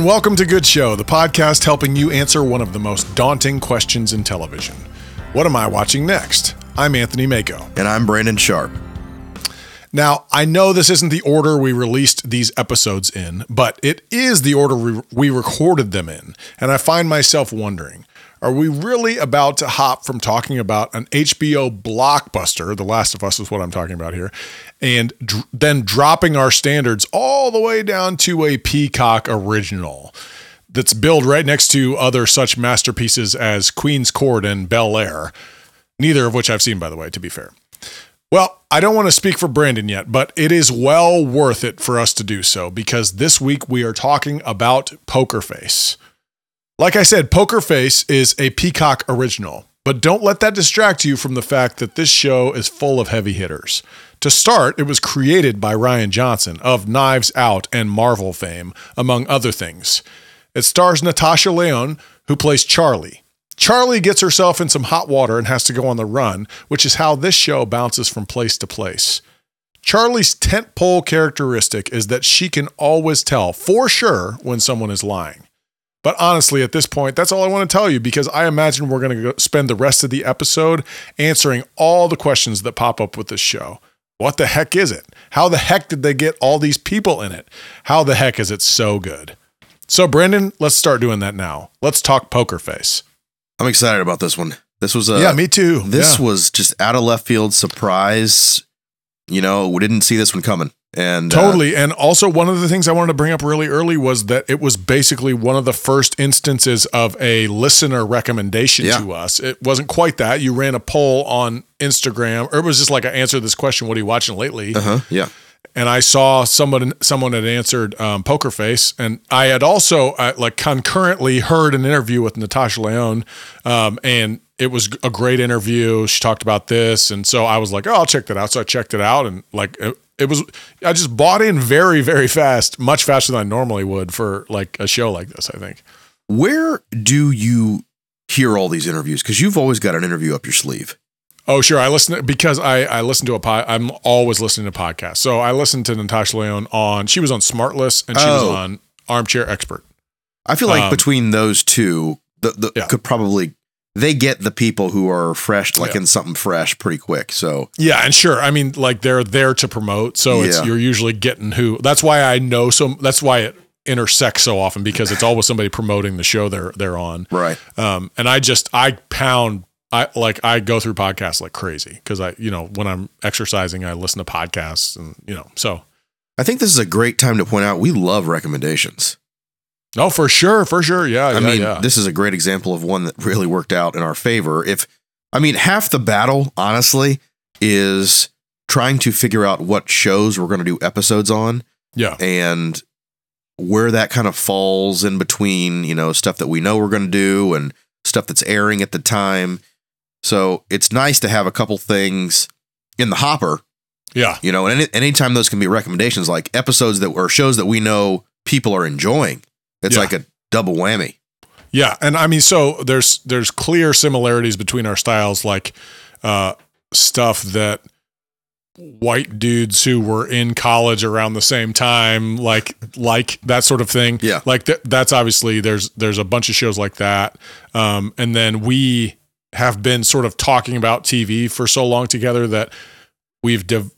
And welcome to Good Show, the podcast helping you answer one of the most daunting questions in television. What am I watching next? I'm Anthony Mako. And I'm Brandon Sharp. Now, I know this isn't the order we released these episodes in, but it is the order we recorded them in. And I find myself wondering are we really about to hop from talking about an HBO blockbuster, The Last of Us is what I'm talking about here, and dr- then dropping our standards all the way down to a Peacock original that's billed right next to other such masterpieces as Queen's Court and Bel Air, neither of which I've seen, by the way, to be fair. Well, I don't want to speak for Brandon yet, but it is well worth it for us to do so because this week we are talking about Poker Face. Like I said, Poker Face is a Peacock original, but don't let that distract you from the fact that this show is full of heavy hitters. To start, it was created by Rian Johnson of Knives Out and Marvel fame, among other things. It stars Natasha Lyonne, who plays Charlie. Charlie gets herself in some hot water and has to go on the run, which is how this show bounces from place to place. Charlie's tentpole characteristic is that she can always tell for sure when someone is lying. But honestly, at this point, that's all I want to tell you because I imagine we're going to spend the rest of the episode answering all the questions that pop up with this show. What the heck is it? How the heck did they get all these people in it? How the heck is it so good? So, Brandon, let's start doing that now. Let's talk Poker Face. I'm excited about this one. This was a yeah, me too. This yeah. was just out of left field surprise. You know, we didn't see this one coming. And totally. Uh, and also, one of the things I wanted to bring up really early was that it was basically one of the first instances of a listener recommendation Yeah. to us. It wasn't quite that. You ran a poll on Instagram, or it was just like, I answered this question What are you watching lately? uh huh. Yeah. and I saw someone someone had answered um, Poker Face, and I had also uh, like concurrently heard an interview with Natasha Lyonne, um, and it was a great interview. She talked about this, and so I was like, oh, I'll check that out. So I checked it out, and like it, was, I just bought in very very fast, much faster than I normally would for like a show like this. I think. Where do you hear all these interviews? Because you've always got an interview up your sleeve. Oh, sure. I listen to, because I I listen to a pod. I'm always listening to podcasts. So I listened to Natasha Lyonne on. She was on Smartless, and she was Oh. on Armchair Expert. I feel like Um, between those two, the, the Yeah. could probably they get the people who are fresh, like Yeah. in something fresh, pretty quick. So Yeah, and sure. I mean, like they're there to promote, so it's you're usually getting who. That's why I know so. That's why it intersects so often because it's always somebody promoting the show they're they're on. right, Um, and I just I pound. I like I go through podcasts like crazy because I you know when I'm exercising I listen to podcasts and you know so I think this is a great time to point out we love recommendations. Oh for sure for sure yeah I yeah, mean, yeah. this is a great example of one that really worked out in our favor. If I mean, half the battle, honestly, is trying to figure out what shows we're going to do episodes on yeah and where that kind of falls in between, you know, stuff that we know we're going to do and stuff that's airing at the time. So it's nice to have a couple things in the hopper, yeah you know, and any, anytime those can be recommendations, like episodes that or shows that we know people are enjoying, it's Yeah. like a double whammy. Yeah, and I mean, so there's there's clear similarities between our styles, like uh, stuff that white dudes who were in college around the same time, like like that sort of thing. Yeah. like th- that's obviously there's there's a bunch of shows like that, um, and then we have been sort of talking about TV for so long together that we've div-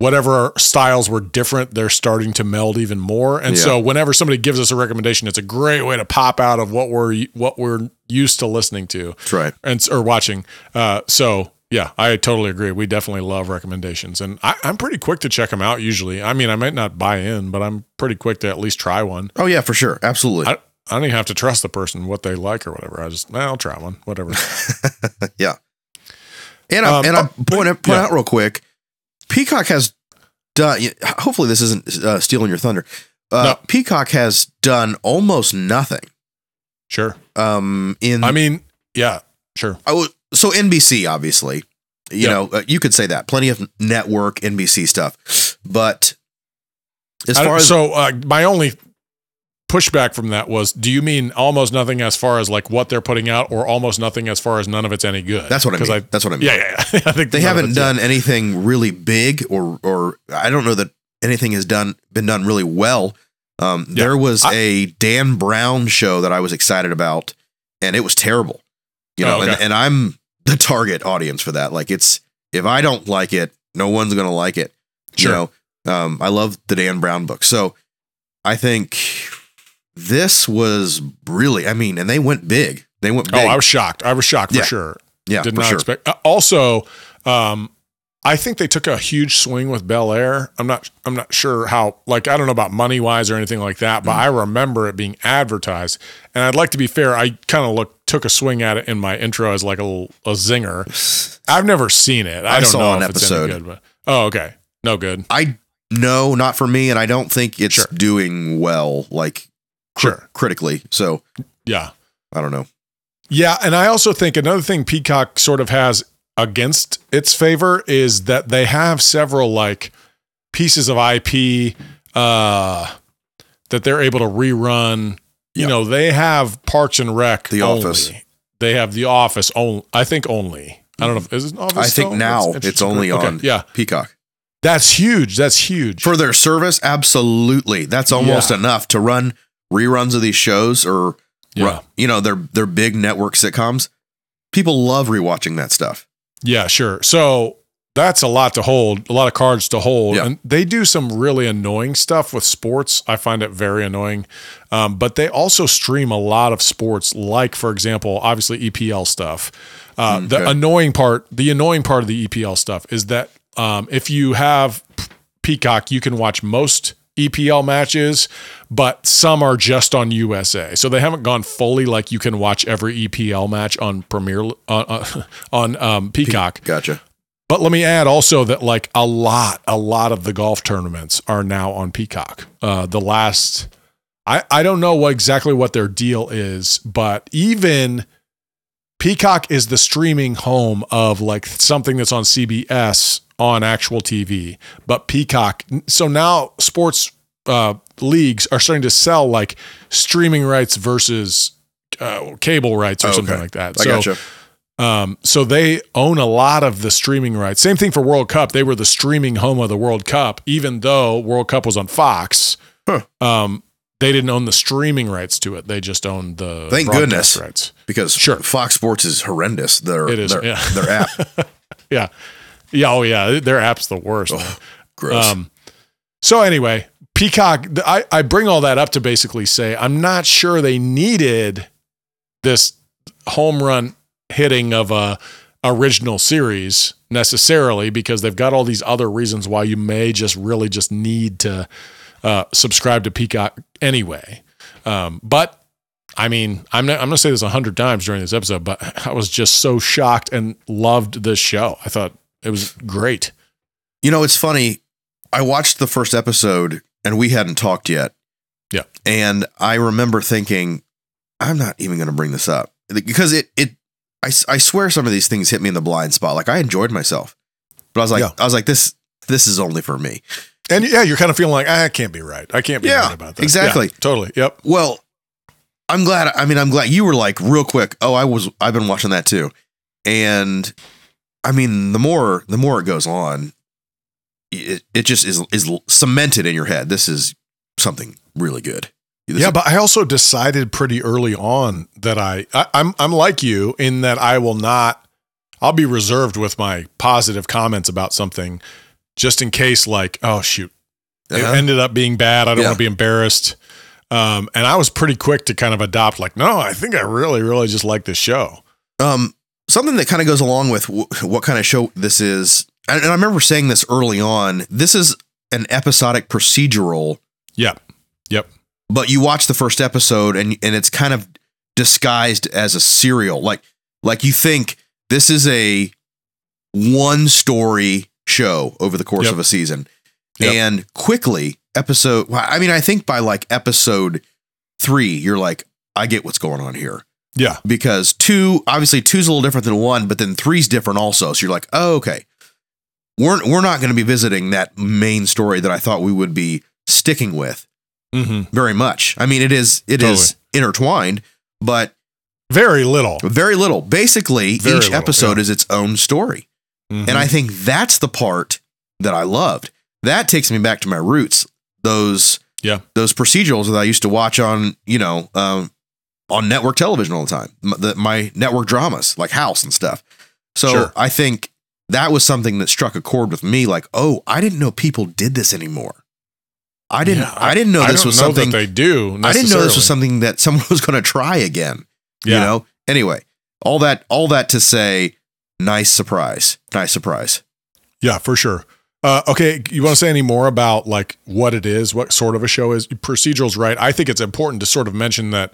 whatever our styles were different, they're starting to meld even more. And Yeah. so whenever somebody gives us a recommendation, it's a great way to pop out of what we're what we're used to listening to That's right. and or watching. Uh, so yeah, I totally agree. We definitely love recommendations, and I, I'm pretty quick to check them out. Usually, I mean, I might not buy in, but I'm pretty quick to at least try one. Oh yeah, for sure. Absolutely. I, I don't even have to trust the person what they like or whatever. I just, I'll try one, whatever. yeah. And I, Um, and I oh, point, point yeah. out real quick, Peacock has done. Hopefully, this isn't uh, stealing your thunder. Uh, No. Peacock has done almost nothing. sure. Um, in I mean, yeah, sure. I would- so NBC obviously, you Yeah. know, uh, you could say that plenty of network NBC stuff, but as far as so, uh, my only pushback from that was, do you mean almost nothing as far as like what they're putting out, or almost nothing as far as none of it's any good? that's what I mean. that's what I mean. yeah, yeah, yeah. I think they haven't done anything really big or or I don't know that anything has done been done really well. Um, Yeah. There was I- a Dan Brown show that I was excited about, and it was terrible. You know, Oh, and, and I'm the target audience for that. Like, it's if I don't like it, no one's gonna like it. Sure. You know, um, I love the Dan Brown book, so I think this was really. I mean, and they went big. They went big. Oh, I was shocked. I was shocked for Yeah. sure. yeah, Did not sure. expect. uh, Also, um, I think they took a huge swing with Bel Air. I'm not. I'm not sure how. Like, I don't know about money wise or anything like that. Mm. But I remember it being advertised, and I'd like to be fair. I kind of look took a swing at it in my intro as like a, a zinger. I've never seen it. I, I don't saw know an if it's any episode. good. But oh, okay, no good. I no, not for me, and I don't think it's Sure. doing well, like Sure. critically. So Yeah. I don't know. Yeah, and I also think another thing Peacock sort of has against its favor is that they have several like pieces of IP uh that they're able to rerun. You know, they have Parks and Rec. The only. Office. They have The Office only. I think only. I don't know if is it Office. I think still? now it's only Okay, on Yeah, Peacock that's huge. That's huge. for their service. Absolutely, that's almost Yeah. enough to run reruns of these shows or yeah, you know, they're they're big network sitcoms. People love rewatching that stuff. Yeah, sure. So that's a lot to hold, a lot of cards to hold. Yeah. And they do some really annoying stuff with sports. I find it very annoying. Um, but they also stream a lot of sports, like, for example, obviously EPL stuff. Uh, The annoying part, the annoying part of the EPL stuff is that um, if you have Peacock, you can watch most EPL matches, but some are just on USA. So they haven't gone fully like you can watch every EPL match on Premier uh, uh, on um, Peacock. Gotcha. But let me add also that like a lot, a lot of the golf tournaments are now on Peacock. Uh, the last, I I don't know what exactly what their deal is, but even Peacock is the streaming home of like something that's on CBS on actual TV. But Peacock, so now sports uh, leagues are starting to sell like streaming rights versus uh, cable rights or Oh, something okay. like that. I so gotcha. um, so they own a lot of the streaming rights. Same thing for World Cup. They were the streaming home of the World Cup, even though World Cup was on Fox. Huh. Um, they didn't own the streaming rights to it. They just owned the Thank goodness. rights. Because Sure. Fox Sports is horrendous. Their It is, their, yeah. their app Yeah, yeah, oh yeah, their app's the worst. man. gross. Um, so anyway, Peacock. I I bring all that up to basically say I'm not sure they needed this home run hitting of a original series necessarily because they've got all these other reasons why you may just really just need to uh, subscribe to Peacock anyway. Um, but I mean, I'm not, I'm to say this a hundred times during this episode, but I was just so shocked and loved this show. I thought it was great. You know, it's funny. I watched the first episode and we hadn't talked yet. Yeah. And I remember thinking, I'm not even going to bring this up because it, it, I, I swear some of these things hit me in the blind spot. Like I enjoyed myself, but I was like, Yeah. I was like, this, this is only for me. And yeah, you're kind of feeling like "Ah, I can't be right. I can't be Yeah, right about that. exactly. Yeah, totally. Yep. Well, I'm glad. I mean, I'm glad you were like real quick. Oh, I was. I've been watching that too, and I mean, the more the more it goes on, it it just is is cemented in your head. This is something really good. This yeah, is- but I also decided pretty early on that I, I I'm I'm like you in that I will not. I'll be reserved with my positive comments about something, just in case. Like, oh shoot, it Uh-huh. ended up being bad. I don't Yeah. want to be embarrassed. Um, and I was pretty quick to kind of adopt. Like, no, I think I really, really just like this show. Um, something that kind of goes along with w- what kind of show this is, and, and I remember saying this early on. This is an episodic procedural Yep. Yep. but you watch the first episode and and it's kind of disguised as a serial like like you think this is a one story show over the course Yep. of a season Yep. and quickly episode i mean i think by like episode 3 you're like i get what's going on here Yeah. because 2 obviously two's a little different than 1 but then three's different also so you're like oh okay we're we're not going to be visiting that main story that i thought we would be sticking with Mm-hmm. very much. I mean, it is it is intertwined, but Very little. very little. Basically, Very each little, episode yeah. is its own story, Mhm. and I think that's the part that I loved. That takes me back to my roots. Those Yeah. those procedurals that I used to watch on, you know, um, on network television all the time. M- the, my network dramas like House and stuff. So Sure. I think that was something that struck a chord with me. Like, oh, I didn't know people did this anymore. I didn't. Yeah, I, didn't know this don't was know something. that they do. I didn't know this was something that someone was going to try again. Yeah. You know. Anyway, all that. All that to say, nice surprise. Nice surprise. Yeah, for sure. Uh, okay, you want to say any more about like what it is, what sort of a show is? Procedural's right. I think it's important to sort of mention that.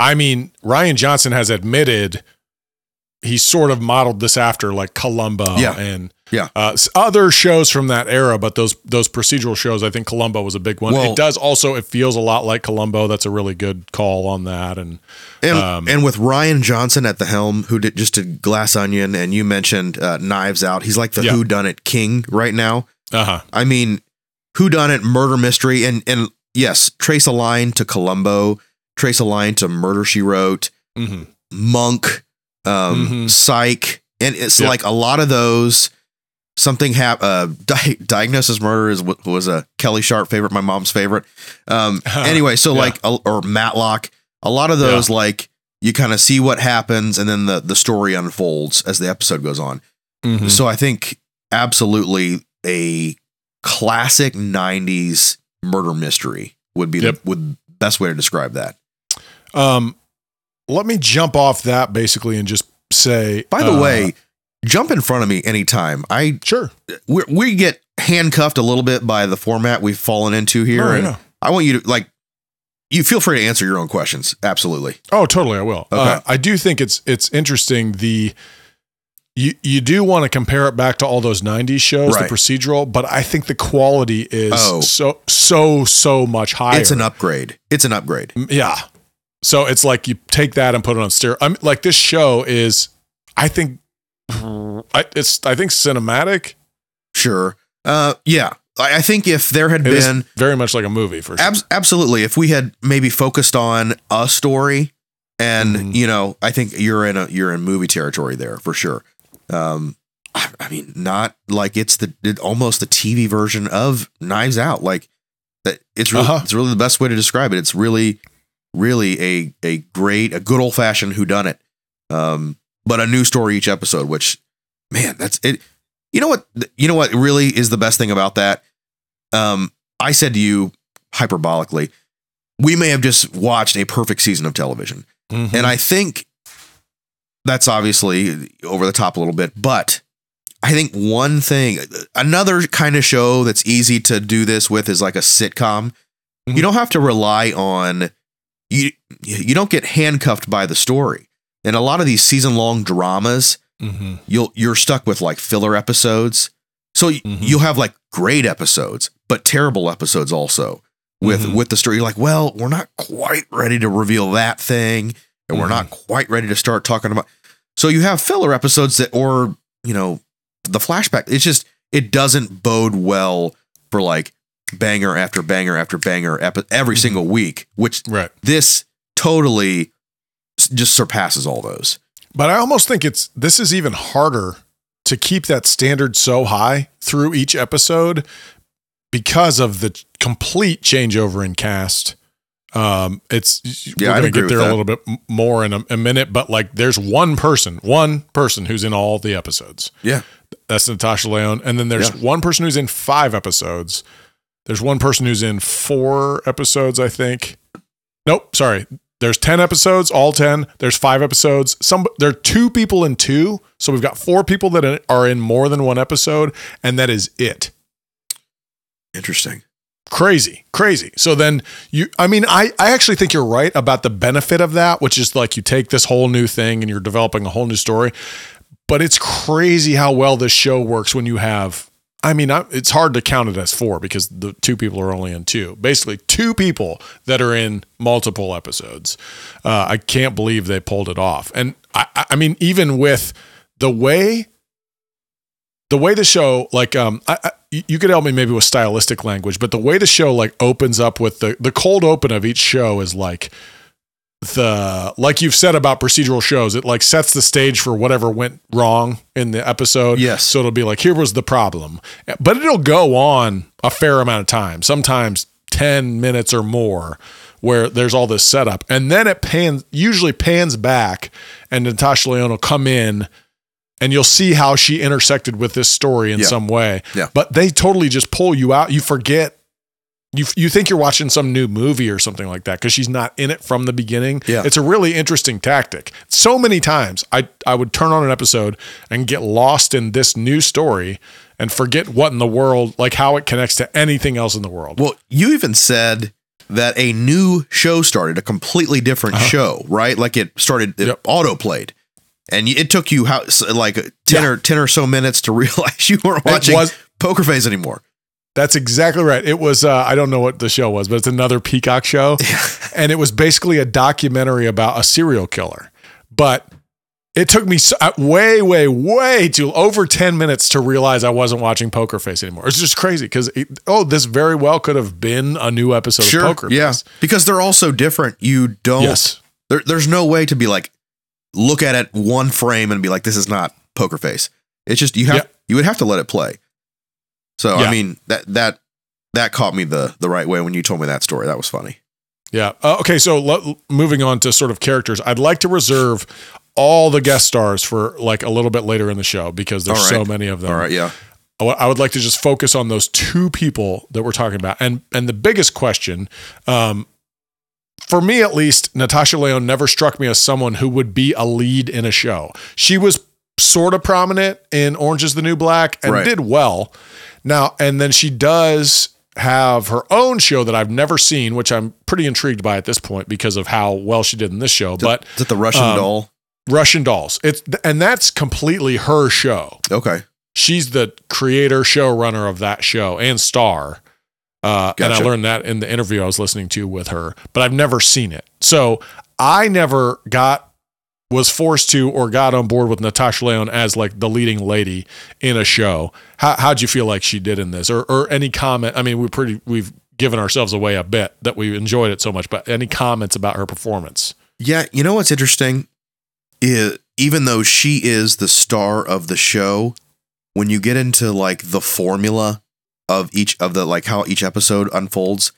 I mean, Rian Johnson has admitted he sort of modeled this after like Columbo Yeah. and Yeah. uh, other shows from that era. But those those procedural shows, I think Columbo was a big one. Well- it does also. It feels a lot like Columbo. That's a really good call on that. And And Um, and with Rian Johnson at the helm, who did just did Glass Onion, and you mentioned uh, Knives Out. He's like the Yeah. Who Done It king right now. uh huh. I mean, Who Done It murder mystery, and and yes, trace a line to Columbo, trace a line to Murder She Wrote, hmm Monk, um, Mhm. Psych, and it's Yeah. like a lot of those. Something hap- uh, di- Diagnosis Murder is what was a Kelly Sharp favorite, my mom's favorite. Um, anyway, so Yeah. like a- or Matlock, a lot of those like you kind of see what happens and then the the story unfolds as the episode goes on. hmm So I think absolutely a classic '90s murder mystery would be Yep. the would best way to describe that. Um, let me jump off that basically and just say. By the uh, way, jump in front of me anytime. I sure. we we get handcuffed a little bit by the format we've fallen into here. No, and no. I want you to like you feel free to answer your own questions. Absolutely. Oh, totally. I will. Okay. Uh, I do think it's it's interesting. The you you do want to compare it back to all those '90s shows, Right. the procedural, but I think the quality is Oh. so so so much higher. It's an upgrade. It's an upgrade. yeah. So it's like you take that and put it on stereo. I'm like this show is. I think I, it's. I think cinematic. Sure. Uh yeah. I, I think if there had It been very much like a movie for sure. Abs- absolutely. If we had maybe focused on a story, and Mhm. you know, I think you're in a you're in movie territory there for sure. Um, I, I mean, not like it's the it, almost the TV version of Knives Out. Like that, it's really Uh-huh. it's really the best way to describe it. It's really, really a a great a good old fashioned who done it. Um, but a new story each episode. Which, man, that's it. You know what? You know what really is the best thing about that. Um, I said to you hyperbolically, we may have just watched a perfect season of television. Mhm. And I think that's obviously over the top a little bit, but I think one thing, another kind of show that's easy to do this with is like a sitcom. Mhm. You don't have to rely on you you don't get handcuffed by the story. And a lot of these season long dramas, Mhm. you'll you're stuck with like filler episodes. So Mhm. you'll have like great episodes, but terrible episodes also with Mhm. with the story. You're like, well, we're not quite ready to reveal that thing, and we're not quite ready to start talking about. So you have filler episodes that, or you know, the flashback. It's just it doesn't bode well for like banger after banger after banger every Mhm. single week. Which right. this totally just surpasses all those. But I almost think it's this is even harder to keep that standard so high through each episode because of the complete changeover in cast. Um, it's Yeah, we're gonna get there a little bit more in a, a minute, but like there's one person, one person who's in all the episodes. Yeah. That's Natasha Lyonne, and then there's Yeah. one person who's in five episodes. There's one person who's in four episodes, I think. Nope, sorry. There's 10 episodes, all 10. There's 5 episodes. Some there are two people in two, so we've got four people that are in more than one episode and that is it. Interesting. Crazy, crazy. So then you I mean I I actually think you're right about the benefit of that, which is like you take this whole new thing and you're developing a whole new story. But it's crazy how well this show works when you have I mean, it's hard to count it as four because the two people are only in two. Basically, two people that are in multiple episodes. Uh, I can't believe they pulled it off. And I, I- I mean, even with the way, the way the show, like, um, I, I, you could help me maybe with stylistic language, but the way the show like opens up with the the cold open of each show is like the like you've said about procedural shows it like sets the stage for whatever went wrong in the episode Yes. so it'll be like here was the problem but it'll go on a fair amount of time sometimes 10 minutes or more where there's all this setup. And then it pans, usually pans back, and Natasha Lyonne will come in and you'll see how she intersected with this story in Yeah. some way. Yeah. But they totally just pull you out. You forget. You, you think you're watching some new movie or something like that because she's not in it from the beginning. Yeah. It's a really interesting tactic. So many times I, I would turn on an episode and get lost in this new story and forget what in the world, like how it connects to anything else in the world. Well, you even said that a new show started, a completely different show, right? Like it started, it Uh-huh. Yep. auto played. And it took you how like 10 Yeah. or 10 or so minutes to realize you weren't watching Poker Face anymore. That's exactly right. It was uh, I don't know what the show was, but it's another Peacock show, and it was basically a documentary about a serial killer. But it took me so, uh, way, way, way too over ten minutes to realize I wasn't watching Poker Face anymore. It's just crazy because oh, this very well could have been a new episode Sure. of Poker yeah. Face. Because they're all so different. You don't, Yes. there, there's no way to be like, look at it one frame and be like, this is not Poker Face. It's just, you have, Yeah. you would have to let it play. So, Yeah. I mean, that, that, that caught me the, the right way when you told me that story. That was funny. Yeah. Uh, okay. So lo- moving on to sort of characters, I'd like to reserve all the guest stars for like a little bit later in the show because there's All so many of them. All right. Yeah. I w- I would like to just focus on those two people that we're talking about. And and the biggest question, um, for me at least, Natasha Lyonne never struck me as someone who would be a lead in a show. She was sort of prominent in Orange is the New Black and Right. did well. Now, and then she does have her own show that I've never seen, which I'm pretty intrigued by at this point because of how well she did in this show. But Is it the Russian um, doll? Russian Dolls, it's and that's completely her show Okay. she's the creator showrunner of that show and star uh, and i learned that in the interview i was listening to with her but i've never seen it so i never got was forced to or got on board with natasha lyonne as like the leading lady in a show How, how'd you feel like she did in this or, or any comment i mean we pretty we've given ourselves away a bit that we enjoyed it so much but any comments about her performance Yeah, you know what's interesting is even though she is the star of the show, when you get into like the formula of each of the like how each episode unfolds,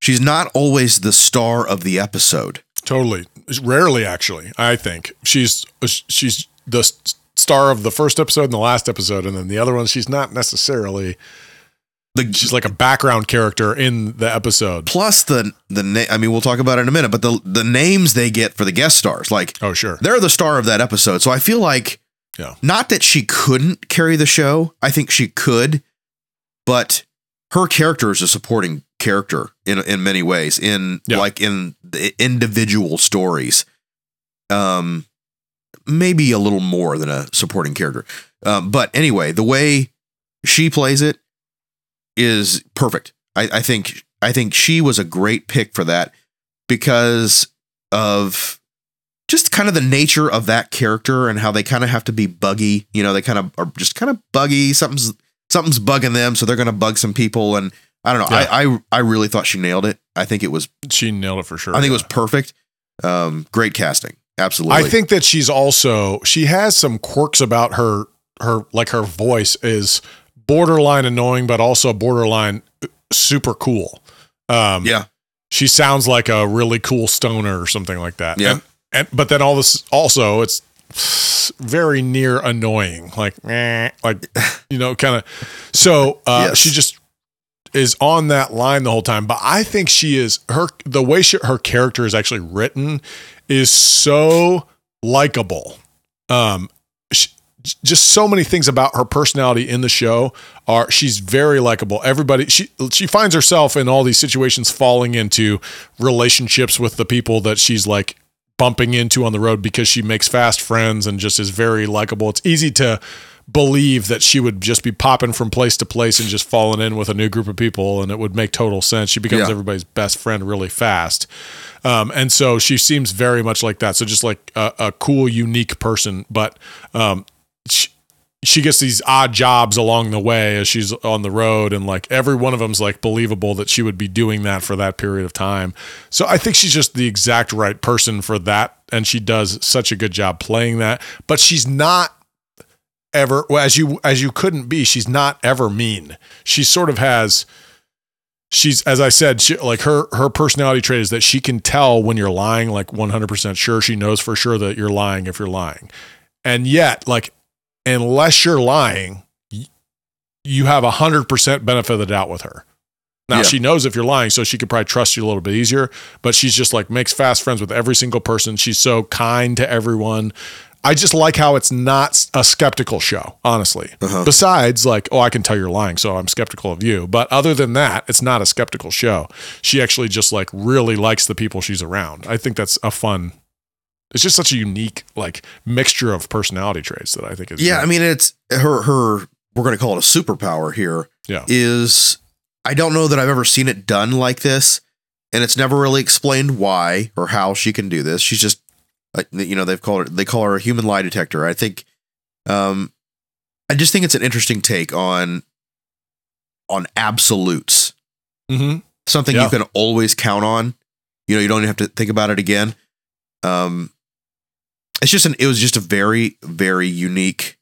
she's not always the star of the episode. Totally. Rarely, actually. I think she's she's the star of the first episode and the last episode, and then the other one she's not necessarily. The She's like a background character in the episode. plus the the na- I mean we'll talk about it in a minute, but the the names they get for the guest stars, like Oh, sure. they're the star of that episode. So I feel like Yeah. not that she couldn't carry the show. I think she could, but her character is a supporting character in in many ways in Yeah. like in the individual stories. Um maybe a little more than a supporting character. Um, but anyway, the way she plays it is perfect. I, I think I think she was a great pick for that because of just kind of the nature of that character and how they kind of have to be buggy. You know, they kind of are just kind of buggy. Something's something's bugging them, so they're going to bug some people. And I don't know. Yeah. I, I I really thought she nailed it. I think it was. She nailed it for sure. I think it was perfect. Um, great casting. Absolutely. I think that she's also she has some quirks about her her like her voice is borderline annoying but also borderline super cool. Um Yeah. She sounds like a really cool stoner or something like that. Yeah. And, and but then all this also it's very near annoying like like you know kind of so uh Yes. she just is on that line the whole time but i think she is her the way she, her character is actually written is so likable. Um sh just so many things about her personality in the show are she's very likable. Everybody she she finds herself in all these situations falling into relationships with the people that she's like bumping into on the road because she makes fast friends and just is very likable. It's easy to believe that she would just be popping from place to place and just falling in with a new group of people and it would make total sense. She becomes Yeah. everybody's best friend really fast. Um, and so she seems very much like that. So just like a, a cool unique person but um, she, she gets these odd jobs along the way as she's on the road and like every one of them's like believable that she would be doing that for that period of time. So i think she's just the exact right person for that and she does such a good job playing that but she's not ever well, as you as you couldn't be she's not ever mean she sort of has she's as I said, she, like her her personality trait is that she can tell when you're lying, like 100% sure. She knows for sure that you're lying if you're lying, and yet, like, unless you're lying, you have a hundred percent benefit of the doubt with her. Now Yeah. she knows if you're lying, so she could probably trust you a little bit easier. But she's just like makes fast friends with every single person. She's so kind to everyone. I just like how it's not a skeptical show, honestly. Uh-huh. Besides, like, oh, I can tell you're lying, so I'm skeptical of you. But other than that, it's not a skeptical show. She actually just like really likes the people she's around. I think that's a fun. It's just such a unique like mixture of personality traits that I think is Yeah, I mean, it's her. Her. We're going to call it a superpower here. Yeah. Is I don't know that I've ever seen it done like this, and it's never really explained why or how she can do this. She's just, like, you know, they've called her. They call her a human lie detector. I think. Um, I just think it's an interesting take on on absolutes. Mhm. Something Yeah. you can always count on. You know, you don't even have to think about it again. Um, it's just an. It was just a very, very unique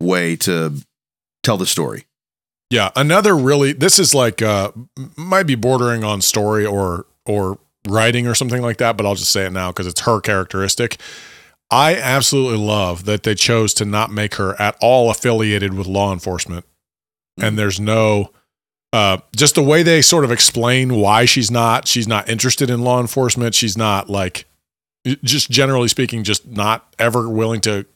way to tell the story. Yeah, another really this is like uh might be bordering on story or or writing or something like that, but I'll just say it now because it's her characteristic. I absolutely love that they chose to not make her at all affiliated with law enforcement. And there's no uh just the way they sort of explain why she's not she's not interested in law enforcement, she's not like just generally speaking just not ever willing to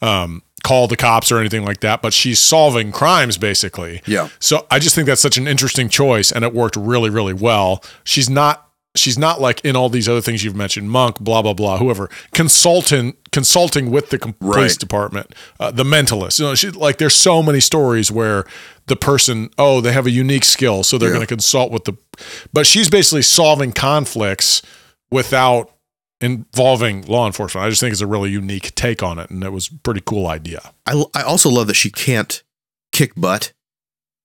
um call the cops or anything like that, but she's solving crimes basically. Yeah. So I just think that's such an interesting choice, and it worked really, really well. She's not she's not like in all these other things you've mentioned, monk, blah blah blah, whoever consultant consulting with the com- police department, uh, the mentalist. You know, she like there's so many stories where the person oh they have a unique skill, so they're Yeah. going to consult with the, but she's basically solving conflicts without involving law enforcement. I just think it's a really unique take on it, and it was a pretty cool idea. I I also love that she can't kick butt.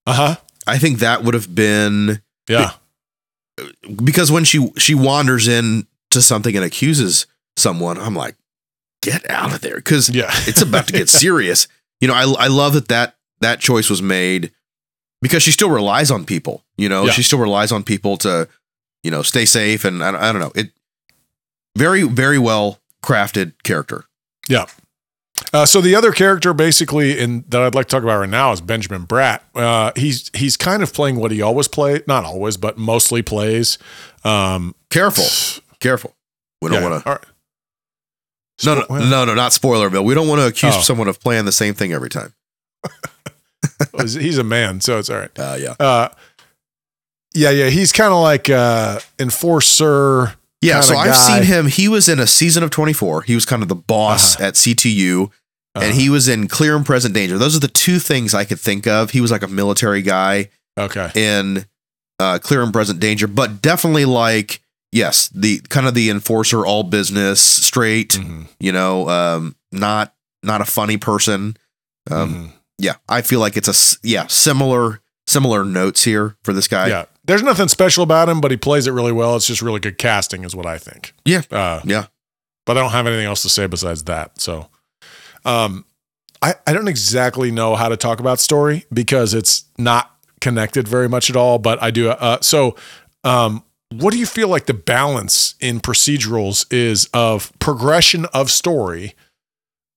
Uh huh. I think that would have been Yeah. Because when she she wanders in to something and accuses someone, I'm like, get out of there because Yeah. it's about to get serious. You know, I I love that that that choice was made because she still relies on people. You know, Yeah. she still relies on people to you know stay safe and I, I don't know it. Very very well crafted character. Yeah. Uh, so the other character, basically, in that I'd like to talk about right now is Benjamin Bratt. Uh, he's he's kind of playing what he always played, not always, but mostly plays. Um, Careful, careful. We don't yeah, want to. right. No, no, no, no, not spoiler, Bill. We don't want to accuse Oh. someone of playing the same thing every time. he's- he's a man, so it's all right. Uh, yeah. Uh, yeah, yeah, he's kind of like uh, enforcer. Yeah, so I've guy. seen him. He was in a season of 24. He was kind of the boss Uh-huh. at CTU, and he was in Clear and Present Danger. Those are the two things I could think of. He was like a military guy okay, in uh, Clear and Present Danger, but definitely like yes, the kind of the enforcer, all business, straight. Mhm, You know, um, not not a funny person. Um, mhm. Yeah, I feel like it's a yeah similar similar notes here for this guy. yeah. There's nothing special about him, but he plays it really well. It's just really good casting, is what I think. Yeah. Uh, Yeah. but I don't have anything else to say besides that. So, um, I, I don't exactly know how to talk about story because it's not connected very much at all, but I do. Uh, so, um, what do you feel like the balance in procedurals is of progression of story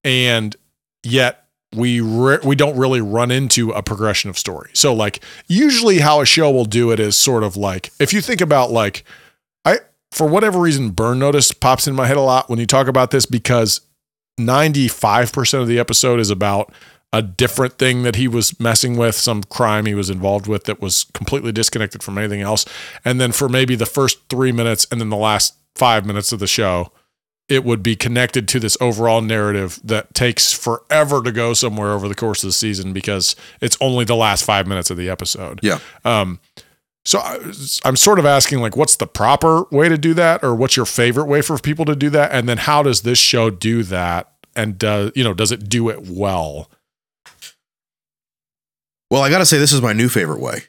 and yet we re- we don't really run into a progression of story. So like usually how a show will do it is sort of like if you think about like I for whatever reason burn notice pops in my head a lot when you talk about this because 95% of the episode is about a different thing that he was messing with, some crime he was involved with that was completely disconnected from anything else. And then for maybe the first 3 minutes and then the last 5 minutes of the show it would be connected to this overall narrative that takes forever to go somewhere over the course of the season because it's only the last five minutes of the episode. Yeah. Um, so I, I'm sort of asking, like, what's the proper way to do that, or what's your favorite way for people to do that, and then how does this show do that, and does you know does it do it well? Well, I got to say this is my new favorite way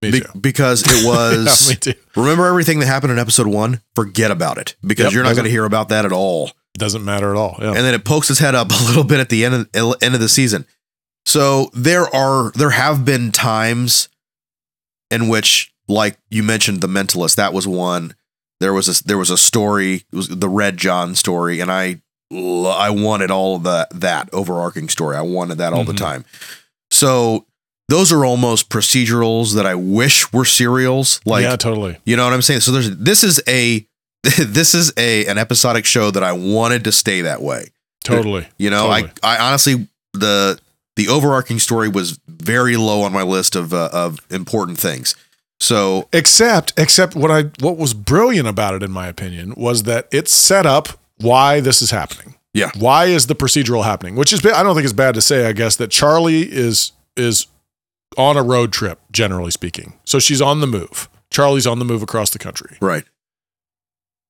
Be- because it was yeah, remember everything that happened in episode one. Forget about it because Yep, you're not going to hear about that at all. Doesn't matter at all. Yeah. and then it pokes its head up a little bit at the end of, end of the season. So there are there have been times in which like you mentioned, The Mentalist. That was one. There was a there was a story. It was the Red John story, and I I wanted all of the that overarching story. I wanted that all the Mhm. time. So those are almost procedurals that I wish were serials. Like yeah, totally. you know what I'm saying? So there's this is a this is a an episodic show that I wanted to stay that way. Totally. You know, Totally. I I honestly the the overarching story was very low on my list of uh, of important things. So Except, except what I what was brilliant about it, in my opinion, was that it set up why this is happening. Yeah. Why is the procedural happening? Which is, I don't think it's bad to say. I guess that Charlie is is on a road trip, generally speaking. So she's on the move. Charlie's on the move across the country. right,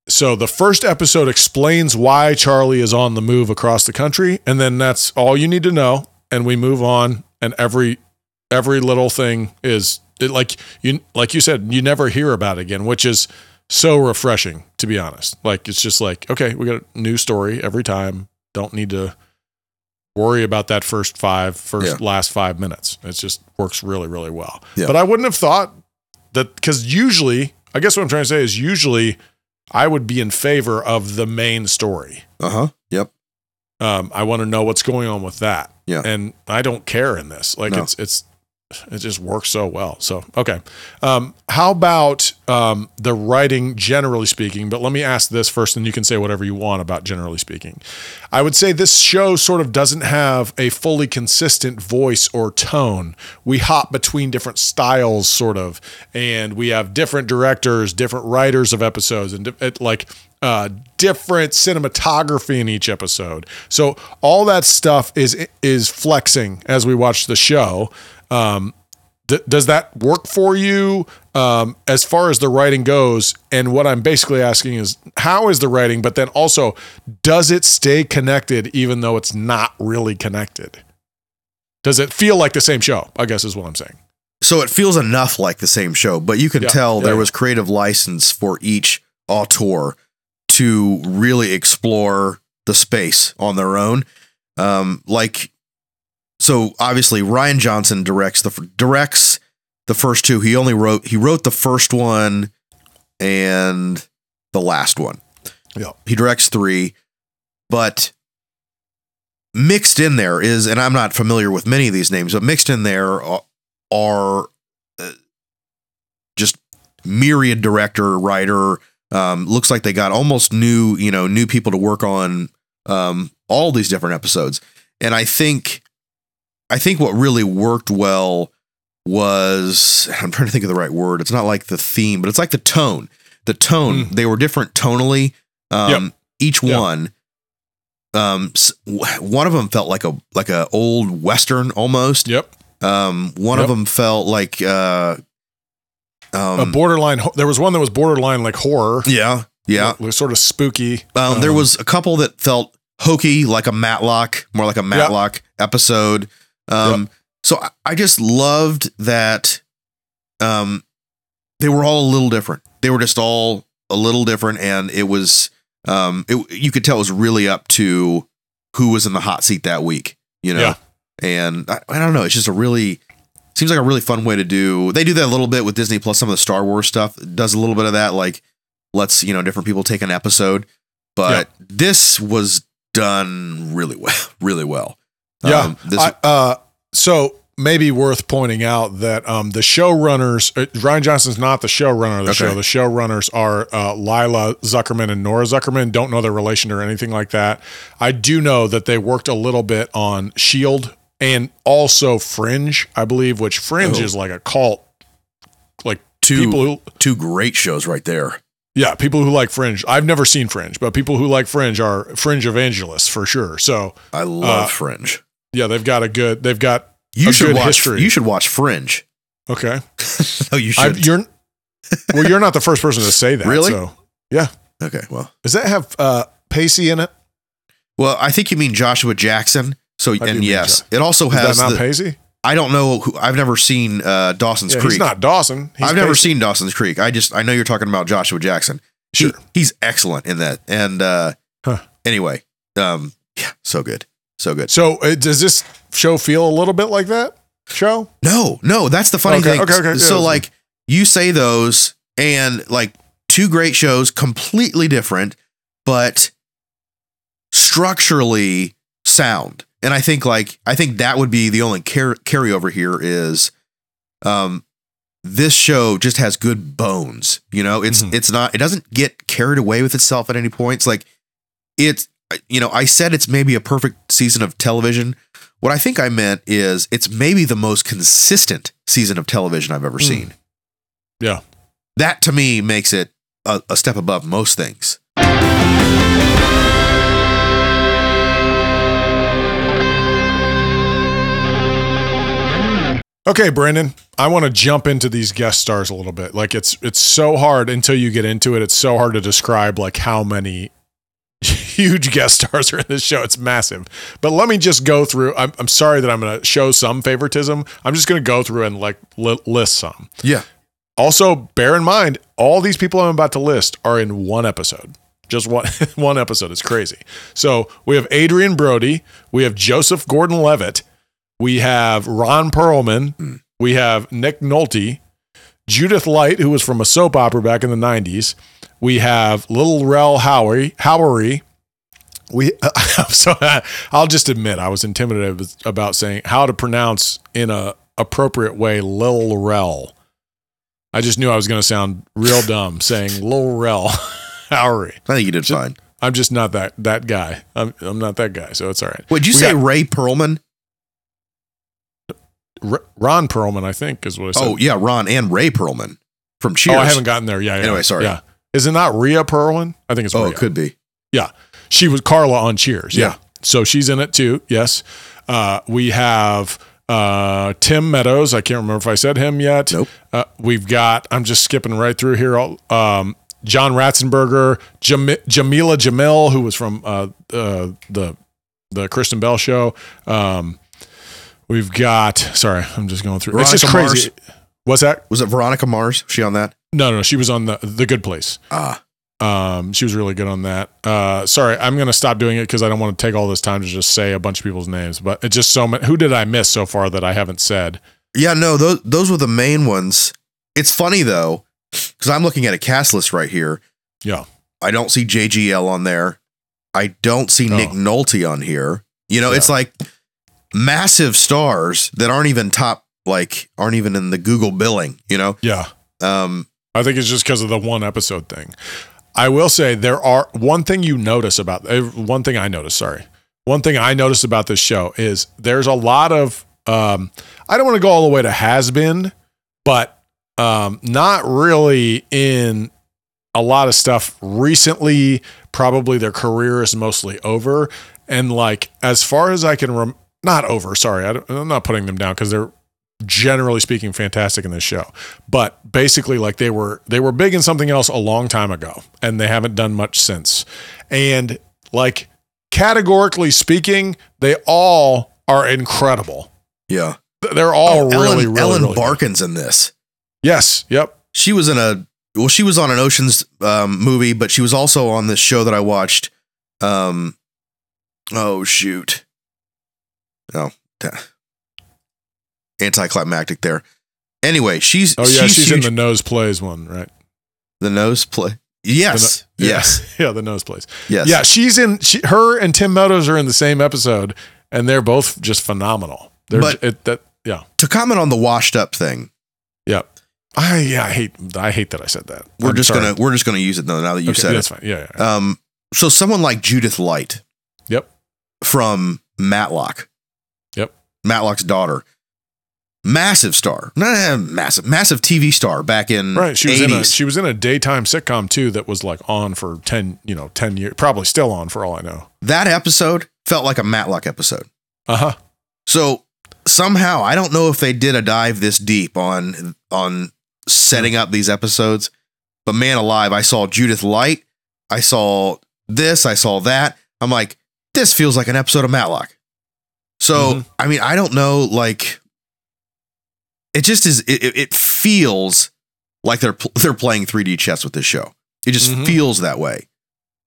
So the first episode explains why Charlie is on the move across the country, and then that's all you need to know. And we move on, and every every little thing is it, like you like you said, you never hear about it again, which is so refreshing to be honest. Like it's just like okay, we got a new story every time. Don't need to worry about that first five, first Yeah. last five minutes. It just works really really well. Yeah. But I wouldn't have thought that because usually, I guess what I'm trying to say is usually I would be in favor of the main story. uh huh, yep, Um, I want to know what's going on with that. Yeah. And I don't care in this. Like No. it's it's it just works so well. So okay. Um, how about um, the writing generally speaking? But let me ask this first, and you can say whatever you want about generally speaking. I would say this show sort of doesn't have a fully consistent voice or tone. We hop between different styles, sort of, and we have different directors, different writers of episodes, and it, like uh, different cinematography in each episode. So all that stuff is is flexing as we watch the show. Um, D- does that work for you um, as far as the writing goes? And what I'm basically asking is, how is the writing? But then also, does it stay connected even though it's not really connected? Does it feel like the same show? I guess is what I'm saying. So it feels enough like the same show, but you can Yeah, tell yeah, there was creative license for each auteur to really explore the space on their own. Um, like, so obviously Rian Johnson directs the directs the first two. He only wrote he wrote the first one and the last one. Yeah. He directs three, but mixed in there is, and I'm not familiar with many of these names, but mixed in there are, are uh, just myriad director, writer. Um, looks like they got almost new, you know, new people to work on um, all these different episodes. And I think, I think what really worked well was I'm trying to think of the right word. It's not like the theme, but it's like the tone. The tone. Mm. They were different tonally. Um, Each Yeah. one. Um, one of them felt like a like a old western almost. Yep. Um, one of them felt like uh, a um, borderline. There was one that was borderline like horror. yeah, yeah. It was sort of spooky. Um, there Um, was a couple that felt hokey, like a Matlock, more like a Matlock episode. Um, so I, I just loved that. Um, they were all a little different. They were just all a little different, and it was um, it, you could tell it was really up to who was in the hot seat that week. You know, Yeah. and I, I don't know. It's just a really seems like a really fun way to do. They do that a little bit with Disney Plus. Some of the Star Wars stuff does a little bit of that, like lets you know different people take an episode. But this was done really well, really well. Yeah. Um, this I, uh, so maybe worth pointing out that um, the showrunners, uh, Rian Johnson's not the showrunner of the Okay. show. The showrunners are uh, Lilla Zuckerman and Nora Zuckerman. Don't know their relation or anything like that. I do know that they worked a little bit on Shield and also Fringe, I believe, which Fringe Oh. is like a cult. Like two people who, two great shows right there. yeah, people who like Fringe. I've never seen Fringe, but people who like Fringe are Fringe evangelists for sure. So I love Uh, Fringe. Yeah, they've got a good. They've got You a should good watch. history. You should watch Fringe. okay. oh, you I, should. you're well. You're not the first person to say that. Really? So okay, well, does that have uh, Pacey in it? well, I think you mean Joshua Jackson. So do and yes, it also has. that not the- Pacey? I don't know. Who, I've never seen uh, Dawson's Yeah, Creek. he's not Dawson. He's I've never seen Dawson's Creek. I just I know you're talking about Joshua Jackson. He- Sure. he's excellent in that. And uh, Huh. anyway, um, yeah, so good, so good. So uh, does this show feel a little bit like that show? No, no, that's the funny Okay, thing. okay, okay, So yeah. like you say those and like two great shows, completely different, but structurally sound. And I think like I think that would be the only car- carryover here is um this show just has good bones. You know, it's Mhm. it's not it doesn't get carried away with itself at any points. Like it's you know, I said it's maybe a perfect season of television. What I think I meant is it's maybe the most consistent season of television I've ever Mm. seen. Yeah. That to me makes it a, a step above most things. Okay, Brandon, I want to jump into these guest stars a little bit. Like it's it's so hard until you get into it. It's so hard to describe like how many huge guest stars are in this show. It's massive. But let me just go through. I'm, I'm sorry that I'm going to show some favoritism. I'm just going to go through and like li- list some. Yeah. Also, bear in mind, all these people I'm about to list are in one episode. Just one one episode. It's crazy. So we have Adrien Brody, we have Joseph Gordon-Levitt, we have Ron Perlman, we have Nick Nolte, Judith Light, who was from a soap opera back in the '90s. We have Little Rel Howery, Howery. We so I'll just admit I was intimidated about saying how to pronounce in a appropriate way Lil Rel. I just knew I was going to sound real dumb saying Lil Rel Howery. I think you did fine. I'm just not that that guy. I'm I'm not that guy, so it's all right. Would you We say got Ray Perlman? R- Ron Perlman, I think, is what I said. Oh, yeah, Ron and Ray Perlman from Cheers. Oh, I haven't gotten there. Yeah, yeah. Anyway, sorry. Yeah, is it not Rhea Perlman? I think it's Oh, Rhea. it could be. She was Carla on Cheers. Yeah. Yeah. So she's in it too. Yes. Uh, we have uh, Tim Meadows. I can't remember if I said him yet. Nope. Uh, we've got, I'm just skipping right through here. Um, John Ratzenberger, Jam- Jameela Jamil, who was from uh, uh, the the Kristen Bell show. Um, we've got, sorry, I'm just going through. it's just Veronica crazy. What's that? Was it Veronica Mars? Was she on that? No, no, she was on the the Good Place. Ah, Um, she was really good on that. Uh, sorry, I'm gonna stop doing it because I don't want to take all this time to just say a bunch of people's names. But it's just so many. Who did I miss so far that I haven't said? yeah. No, those those were the main ones. It's funny though, because I'm looking at a cast list right here. Yeah. I don't see JGL on there. I don't see Nick Oh. Nolte on here. You know, Yeah. it's like massive stars that aren't even top, like aren't even in the Google billing. You know, Yeah, um, I think it's just because of the one episode thing. I will say there are one thing you notice about uh, one thing I noticed. Sorry, one thing I noticed about this show is there's a lot of um, I don't want to go all the way to has been, but um, not really in a lot of stuff recently. Probably their career is mostly over, and like as far as I can, rem- not over. Sorry, I I'm not putting them down because they're generally speaking fantastic in this show but basically like they were they were big in something else a long time ago and they haven't done much since and like categorically speaking they all are incredible yeah. they're all Oh, really Ellen, really Ellen really good. Barkin's in this. yes yep She was in a well, she was on an Ocean's um, movie, but she was also on this show that I watched. Um, oh shoot, oh, anticlimactic there. Anyway, she's oh yeah she's, in the nose plays one right the nose play. Yes, no- yes, yeah the nose plays yes. yeah she's in she, her and tim meadows are in the same episode and they're both just phenomenal they're But- it, that yeah To comment on the washed up thing, yeah I yeah I hate I hate that I said that we're I'm just sorry. gonna we're just gonna use it though. Now that you Okay, said that's it, fine. Yeah, yeah. um, so someone like Judith Light, Yep. from Matlock, Yep. Matlock's daughter, massive star, massive, massive TV star back in right. She was in a she was in a daytime sitcom too that was like on for ten, you know, ten years, probably still on for all I know. that episode felt like a Matlock episode. Uh huh. So somehow I don't know if they did a dive this deep on on setting up these episodes, but man alive, I saw Judith Light, I saw this, I saw that. I'm like, this feels like an episode of Matlock. So Mhm. I mean, I don't know, like it just is. It, it- feels like they're they're playing 3D chess with this show. It just Mhm. feels that way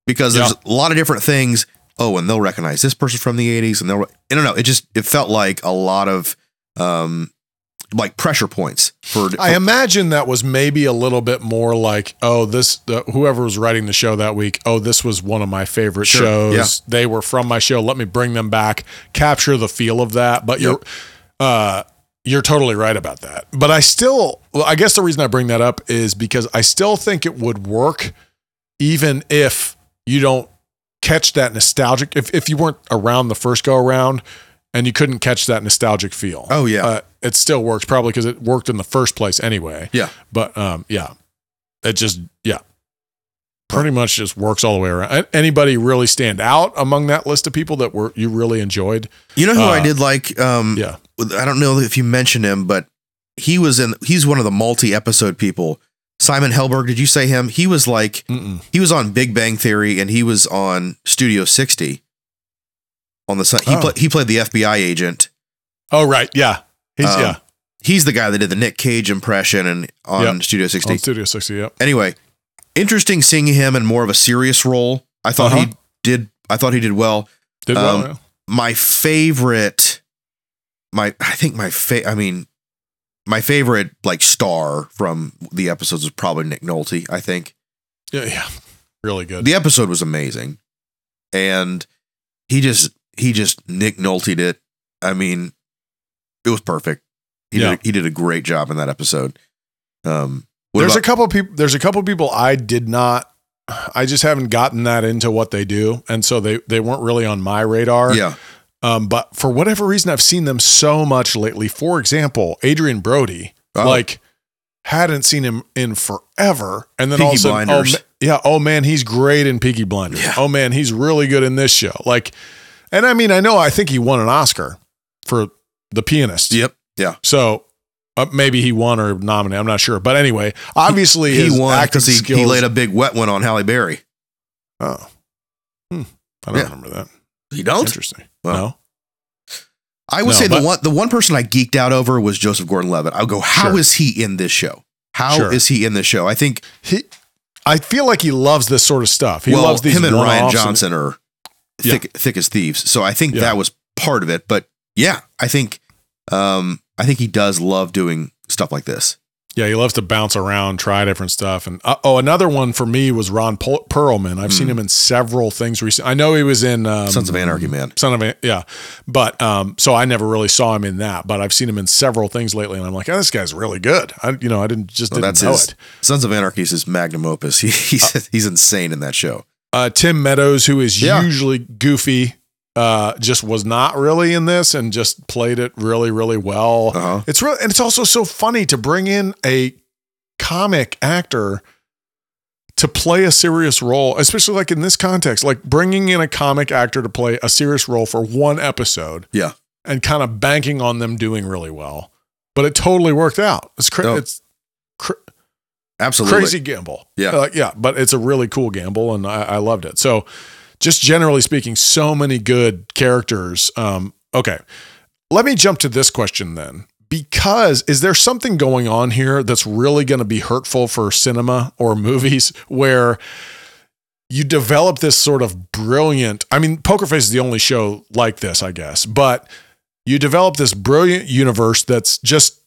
because there's a lot of different things. Oh, and they'll recognize this person from the 80s, and they'll. I don't know. It just it felt like a lot of um, like pressure points for. I imagine that was maybe a little bit more like, oh, this uh, whoever was writing the show that week. Oh, this was one of my favorite Sure, shows. yeah. They were from my show. Let me bring them back, capture the feel of that. But you're, uh, you're totally right about that. But I still, well, I guess the reason I bring that up is because I still think it would work, even if you don't catch that nostalgic. If if you weren't around the first go around. And you couldn't catch that nostalgic feel. Oh, yeah. uh, it still works probably because it worked in the first place anyway. yeah, But um, yeah, it just yeah, pretty much just works all the way around. Anybody really stand out among that list of people that were you really enjoyed? you know who I Uh, did like. Um, Yeah, I don't know if you mentioned him, but he was in. He's one of the multi-episode people. Simon Helberg, did you say him? He was like Mm-mm. he was on Big Bang Theory and he was on Studio 60. On the sun, he Oh. played he played the FBI agent. Oh right, yeah, he's Um, yeah He's the guy that did the Nick Cage impression and on Yep. Studio 60. on Studio sixty. Yep. anyway, interesting seeing him in more of a serious role. I thought Uh-huh. he did. I thought he did well. Did well. Um, yeah. My favorite, my I think my fa- I mean, my favorite like star from the episodes was probably Nick Nolte. I think yeah, yeah, really good. the episode was amazing, and he just he just Nick Nolte'd it. I mean, it was perfect. He Yeah. did he did a great job in that episode. Um, what there's about- a couple people. There's a couple people I did not. I just haven't gotten that into what they do, and so they they weren't really on my radar. yeah Um, but for whatever reason, I've seen them so much lately. For example, Adrien Brody, Oh. like, hadn't seen him in forever, and then Peaky all of a sudden, oh, Blinders. ma- yeah, oh man, he's great in Peaky Blinders. Yeah. Oh man, he's really good in this show. Like, and I mean, I know, I think he won an Oscar for The Pianist. yep yeah So uh, maybe he won or nominated. I'm not sure, but anyway, obviously he his won because he, skills. he laid a big wet one on Halle Berry. oh, hmm. I don't Yeah. remember that. You don't? Interesting. Well, no. I would No, say but- the one the one person I geeked out over was Joseph Gordon-Levitt. I'll go, how is Sure. he in this show? How is Sure. he in this show? I think he I feel like he loves this sort of stuff. He well, loves these him and Rian Johnson are Yeah. thick thick as thieves. So I think Yeah. that was part of it. But yeah, I think um I think he does love doing stuff like this. yeah, he loves to bounce around, try different stuff. And uh, oh, another one for me was Ron Perlman. I've seen him in several things recently. I know he was in um. Sons of Anarchy, man. Son of An- yeah, but um, so I never really saw him in that, but I've seen him in several things lately, and I'm like, oh, this guy's really good. I, you know, I didn't just Well, didn't know his it. Sons of Anarchy is his magnum opus. He, he's he's insane in that show. Uh, Tim Meadows, who is Yeah. usually goofy, uh, just was not really in this and just played it really, really well. Uh-huh. It's real, and it's also so funny to bring in a comic actor to play a serious role, especially like in this context, like bringing in a comic actor to play a serious role for one episode Yeah. and kind of banking on them doing really well. But it totally worked out. It's cra- Oh. it's cr- Absolutely. crazy gamble. Yeah. Uh, yeah, but it's a really cool gamble, and I, I loved it. So, just generally speaking, so many good characters. Um, okay, let me jump to this question then. Because is there something going on here that's really going to be hurtful for cinema or movies where you develop this sort of brilliant? I mean, Poker Face is the only show like this, I guess, but you develop this brilliant universe that's just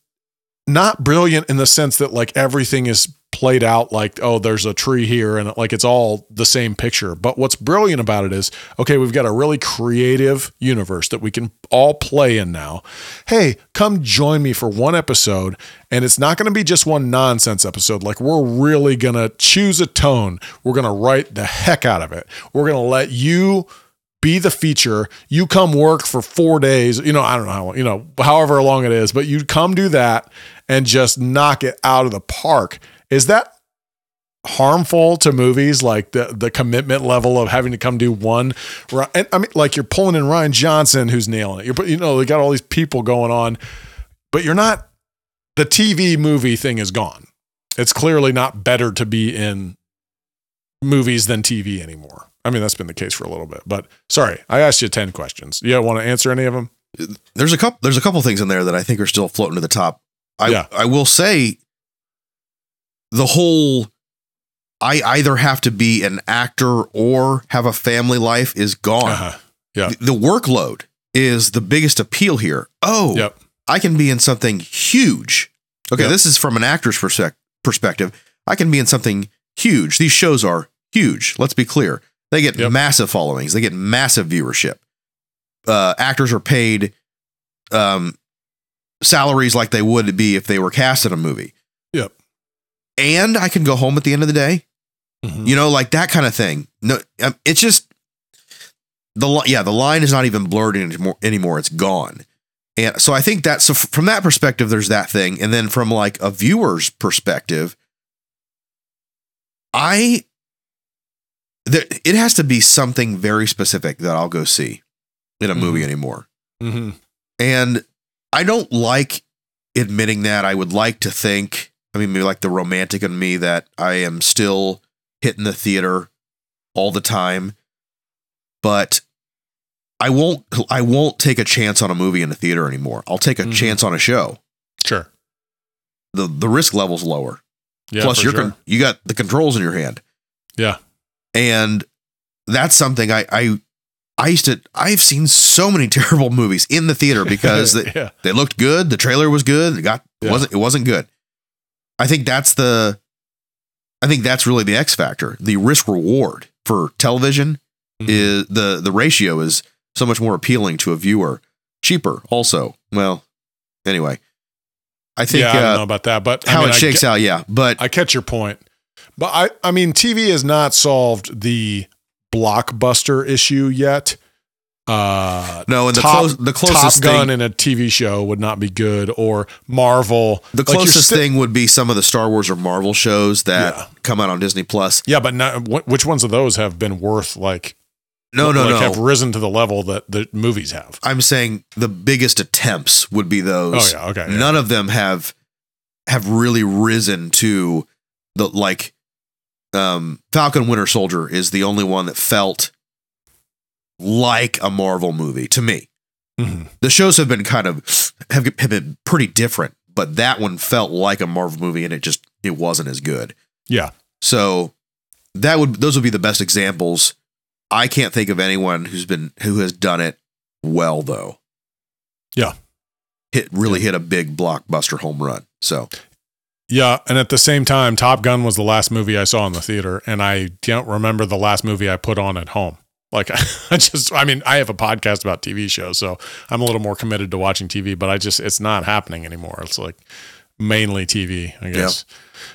not brilliant in the sense that like everything is played out like oh there's a tree here and like it's all the same picture but what's brilliant about it is okay we've got a really creative universe that we can all play in now hey come join me for one episode and it's not going to be just one nonsense episode like we're really going to choose a tone we're going to write the heck out of it we're going to let you be the feature. You come work for four days. You know, I don't know how, you know, however long it is, but you come do that and just knock it out of the park. Is that harmful to movies? Like the the commitment level of having to come do one, and I mean, like you're pulling in Rian Johnson, who's nailing it. You're, you know, they got all these people going on, but you're not. The TV movie thing is gone. It's clearly not better to be in movies than TV anymore. I mean, that's been the case for a little bit. But sorry, I asked you 10 questions. You want to answer any of them? there's a couple there's a couple things in there that I think are still floating to the top. I Yeah. I will say the whole I either have to be an actor or have a family life is gone. Uh-huh. Yeah. The, the workload is the biggest appeal here. Oh, Yep. I can be in something huge. Okay, Yep. this is from an actor's persec- perspective. I can be in something huge. These shows are huge. Let's be clear. They get Yep. massive followings. They get massive viewership. Uh, actors are paid um, salaries like they would be if they were cast in a movie. And I can go home at the end of the day. Mhm. You know, like that kind of thing. No, um, it's just the yeah, the line is not even blurred anymore. Anymore, it's gone. And so I think that so from that perspective, there's that thing, and then from like a viewer's perspective, I there, it has to be something very specific that I'll go see in a movie anymore. Mhm. And I don't like admitting that. I would like to think, I mean, maybe like the romantic in me that I am still hitting the theater all the time. But I won't I won't take a chance on a movie in a theater anymore. I'll take a Mhm. chance on a show. Sure. The the risk level's lower. Yeah. Plus you're sure. con- you got the controls in your hand. Yeah. And that's something I I I used to I've seen so many terrible movies in the theater because they, yeah. they looked good. The trailer was good. It got Yeah. wasn't it wasn't good. I think that's the I think that's really the X factor. The risk reward for television Mhm. is the the ratio is so much more appealing to a viewer. Cheaper also. Well, anyway. I think yeah, I don't uh, know about that, but I how mean, it shakes get- out, yeah. But I catch your point, but I, I mean, TV has not solved the blockbuster issue yet. Uh, no, and the Top- close the Top closest Gun thing in a TV show would not be good, or Marvel. the Like, closest sti- thing would be some of the Star Wars or Marvel shows that Yeah. come out on Disney Plus. Yeah, but not, which ones of those have been worth like? No, no, like, no. Have risen to the level that the movies have. I'm saying the biggest attempts would be those. Oh yeah, okay. yeah. None of them have have really risen to the like um Falcon Winter Soldier is the only one that felt like a Marvel movie to me. Mhm. The shows have been kind of have, have been pretty different, but that one felt like a Marvel movie and it just it wasn't as good. Yeah. So that would those would be the best examples. I can't think of anyone who's been who has done it well though. Yeah. Hit really hit a big blockbuster home run. So Yeah, and at the same time, Top Gun was the last movie I saw in the theater, and I don't remember the last movie I put on at home. Like I just, I mean, I have a podcast about TV shows, so I'm a little more committed to watching TV. But I just, it's not happening anymore. It's like mainly TV, I guess.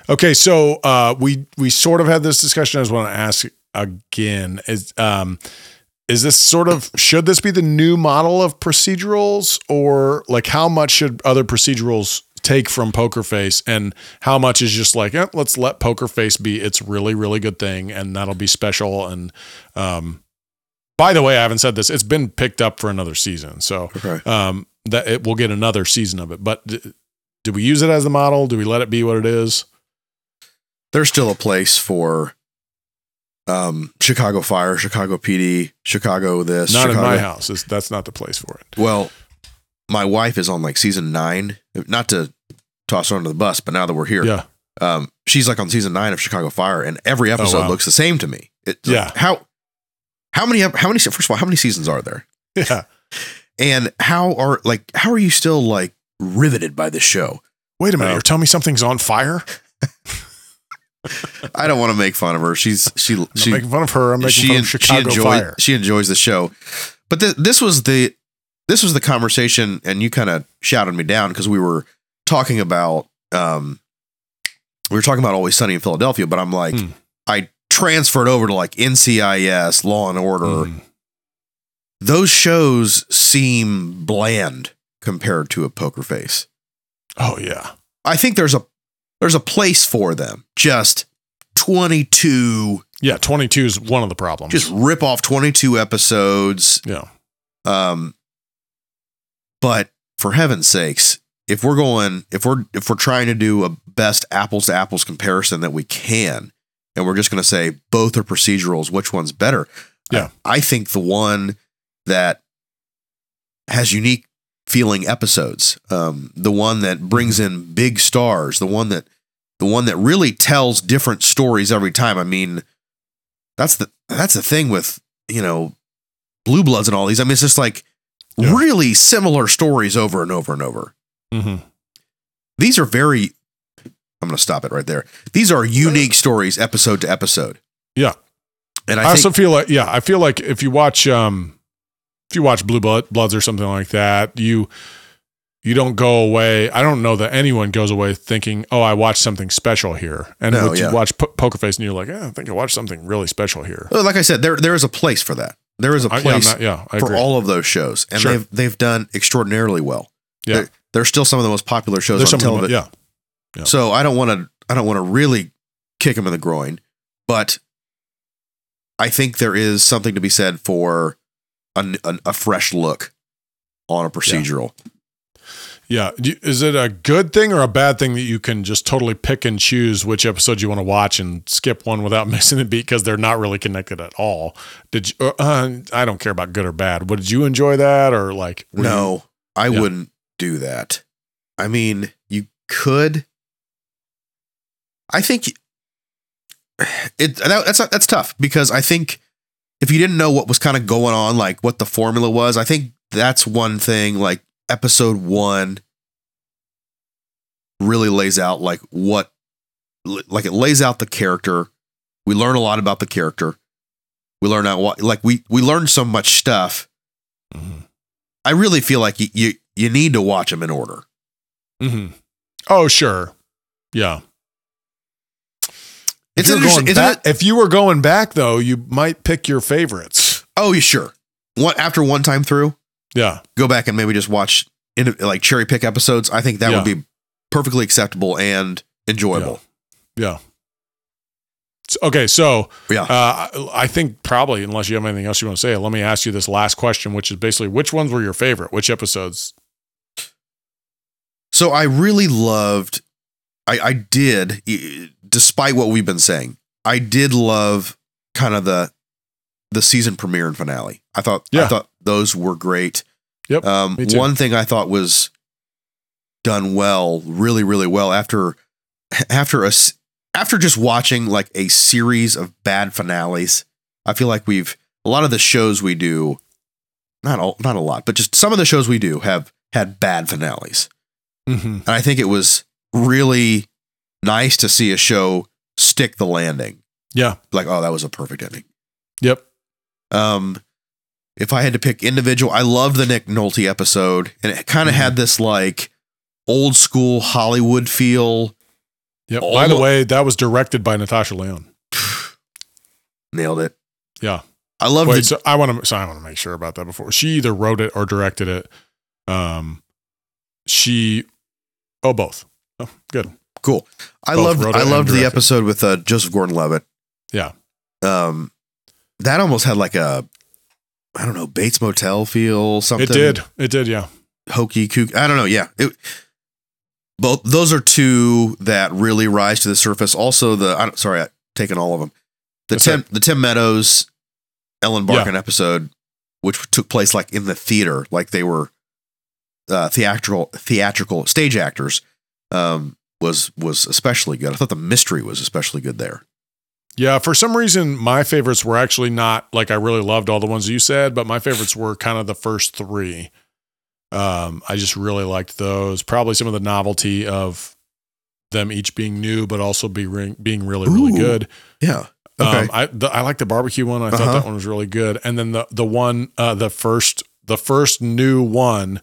Okay, so uh, we we sort of had this discussion. I just want to ask again: is um, is this sort of should this be the new model of procedurals, or like how much should other procedurals take from Poker Face, and how much is just like eh, let's let Poker Face be its really really good thing, and that'll be special. And um, by the way, I haven't said this; it's been picked up for another season, so okay. um, that it will get another season of it. But d- do we use it as the model? Do we let it be what it is? There's still a place for um Chicago Fire, Chicago PD, Chicago this, Not Chicago. in my house. It's, that's not the place for it. Well, my wife is on like season nine. Not to toss her under the bus, but now that we're here, Yeah. um, she's like on season nine of Chicago Fire, and every episode Oh, wow. looks the same to me. It, Yeah. How how many how many first of all how many seasons are there, Yeah. and how are like how are you still like riveted by this show? Wait a minute. Oh. You're telling me something's on fire? I don't want to make fun of her. She's she I'm she making fun of her. I'm making she, fun of Chicago she, enjoy- Fire. she enjoys the show. But th- this was the this was the conversation, and you kind of shouted me down because we were talking about um we were talking about Always Sunny in Philadelphia, but I'm like Hmm. I transferred over to like NCIS, Law and Order. Mm. Those shows seem bland compared to a Poker Face. Oh yeah. I think there's a there's a place for them. Just 22 Yeah. 22 is one of the problems. just rip off 22 episodes yeah. Um, but for heaven's sakes, if we're going, if we're if we're trying to do a best apples to apples comparison that we can, and we're just going to say both are procedurals, which one's better? Yeah. I, I think the one that has unique feeling episodes, um, the one that brings in big stars, the one that the one that really tells different stories every time. I mean, that's the that's the thing with you know Blue Bloods and all these. I mean, it's just like Yeah. really similar stories over and over and over. Mm-hmm. These are very. I'm going to stop it right there. These are unique stories, episode to episode. Yeah. and I, I, think, also feel like, yeah, I feel like if you watch, um, if you watch Blue Blood, Bloods or something like that, you you don't go away. I don't know that anyone goes away thinking, "Oh, I watched something special here." And No, yeah. you watch po- Poker Face, and you're like, "Yeah, I think I watched something really special here." Well, like I said, there there is a place for that. There is a yeah, I'm place not- yeah, I for all of those shows, and Sure. they've they've done extraordinarily well. Yeah. They're, they're still some of the most popular shows There's on some of them, television. yeah, yeah. So I don't want to I don't want to really kick him in the groin, but I think there is something to be said for a, a, a fresh look on a procedural. Yeah. You- Is it a good thing or a bad thing that you can just totally pick and choose which episode you want to watch and skip one without missing a beat because they're not really connected at all? Did you? Uh, I don't care about good or bad. Did you enjoy that or like? were you- No, I Yeah. wouldn't do that. I mean, you could. I think it that, that's that's tough because I think if you didn't know what was kind of going on, like what the formula was, I think that's one thing. Like episode one really lays out like what, like it lays out the character. We learn a lot about the character. We learn out what like we we learn so much stuff Mhm. I really feel like you you, you need to watch them in order. Mm-hmm. Oh, sure. Yeah. It's if, you're going back, it? if you were going back though, you might pick your favorites. Oh, you sure? One after one time through, Yeah. go back and maybe just watch in, like cherry pick episodes. I think that would be perfectly acceptable and enjoyable. Yeah. S- Okay, so Yeah. uh, I think probably, unless you have anything else you want to say, let me ask you this last question, which is basically which ones were your favorite? Which episodes? So I really loved. I I did, despite what we've been saying, I did love kind of the the season premiere and finale. I thought I Yeah. thought those were great. Yep, Um, me too. one thing I thought was done well, really, really well after after a s- after just watching like a series of bad finales. I feel like we've a lot of the shows we do, not all, not a lot, but just some of the shows we do have had bad finales, Mm-hmm. and I think it was really nice to see a show stick the landing. Yeah. Like, oh, that was a perfect ending. Yep. Um, if I had to pick individual, I loved the Nick Nolte episode, and it kind of Mm-hmm. had this like old school Hollywood feel. Yep. All By the way, that was directed by Natasha Lyonne. Nailed it. Yeah. I love Wait, the so I want to. So I want to make sure about that before she either wrote it or directed it. Um, she, oh, both. Oh, good. Cool. I both loved I loved the episode with uh, Joseph Gordon-Levitt. Yeah. Um, that almost had like a I don't know Bates Motel feel something. It did. It did. Yeah. hokey kook. I don't know. Yeah. It, both those are two that really rise to the surface. Also, the I'm sorry, I taken all of them. The That's Tim the Tim Meadows, Ellen Barkin episode, which took place like in the theater, like they were uh, theatrical theatrical stage actors, um, was was especially good. I thought the mystery was especially good there. Yeah, for some reason, my favorites were actually not like I really loved all the ones you said, but my favorites were kind of the first three. Um, I just really liked those. Probably some of the novelty of them each being new, but also be re- being really, really Ooh, good. Yeah. Okay. Um, I the, I like the barbecue one. I thought Uh-huh. that one was really good. And then the the one uh, the first the first new one.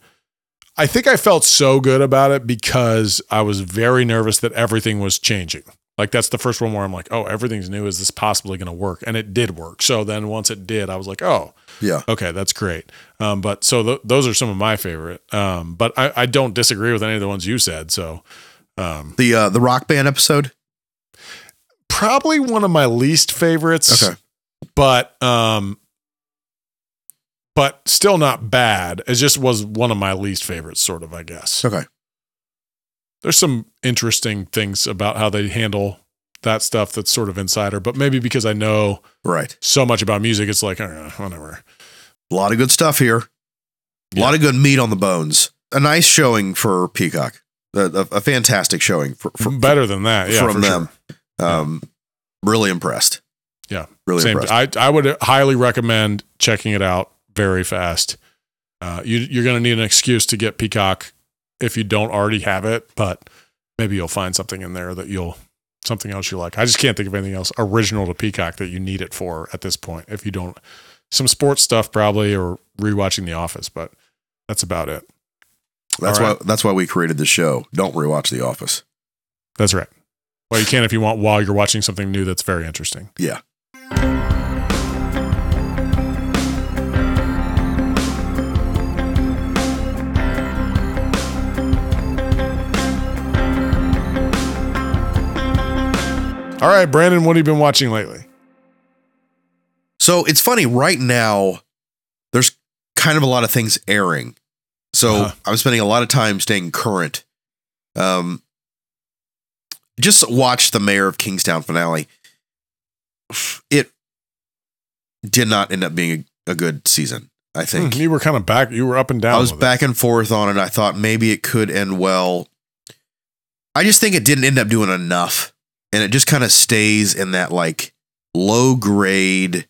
I think I felt so good about it because I was very nervous that everything was changing. Like that's the first one where I'm like, oh, everything's new. Is this possibly going to work? And it did work. So then once it did, I was like, oh, yeah. okay, that's great. Um, but so th- those are some of my favorite. Um, but I, I don't disagree with any of the ones you said. So um, The uh, the rock band episode. probably one of my least favorites. Okay. but um but still not bad it just was one of my least favorites sort of i guess Okay. there's some interesting things about how they handle that stuff that's sort of insider but maybe because i know Right. so much about music it's like uh, whatever A lot of good stuff here. A lot of good meat on the bones. A nice showing for Peacock. A, a, a fantastic showing for, for, better than that yeah from them. sure. Um, really impressed. Yeah. really Same. impressed. I, I would highly recommend checking it out very fast uh, you, you're going to need an excuse to get peacock if you don't already have it, but maybe you'll find something in there that you'll something else you like. I just can't think of anything else original to Peacock that you need it for at this point. If you don't, some sports stuff probably, or rewatching The Office, but that's about it. That's All why that's why we created the show. Don't rewatch The Office. That's right. Well, you can if you want while you're watching something new that's very interesting. Yeah. All right, Brandon, what have you been watching lately? So it's funny right now. There's kind of a lot of things airing, so Uh-huh. I'm spending a lot of time staying current. Um, just watch the Mayor of Kingstown finale. It did not end up being a, a good season. I think Hmm, you were kind of back. You were up and down. I was back it. and forth on it. I thought maybe it could end well. I just think it didn't end up doing enough. And it just kind of stays in that like low grade,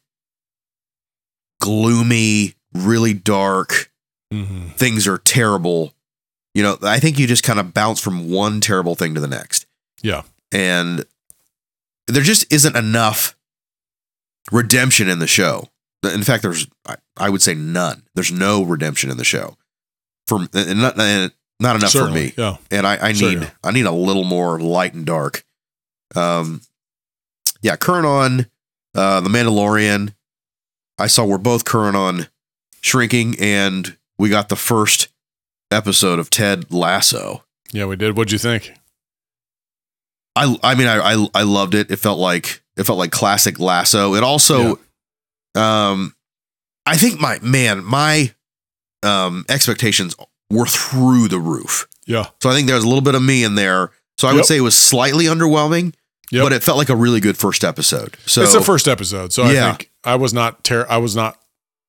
gloomy, really dark, Mhm. things are terrible. You know, I think you just kind of bounce from one terrible thing to the next. Yeah. And there just isn't enough redemption in the show. In fact, there's, I- would say none. There's no redemption in the show. For and not, and not enough Certainly, for me. Yeah. And I, I need yeah. I need a little more light and dark. Um, yeah, current on uh, the Mandalorian. I saw we're both current on Shrinking, and we got the first episode of Ted Lasso. Yeah, we did. What'd you think? I I mean I I, I loved it. It felt like it felt like classic Lasso. It also, um, I think my man my um expectations were through the roof. Yeah. So I think there's a little bit of me in there. So I would say it was slightly underwhelming, Yep. but it felt like a really good first episode. So it's the first episode, so Yeah. I think I was not ter- I was not.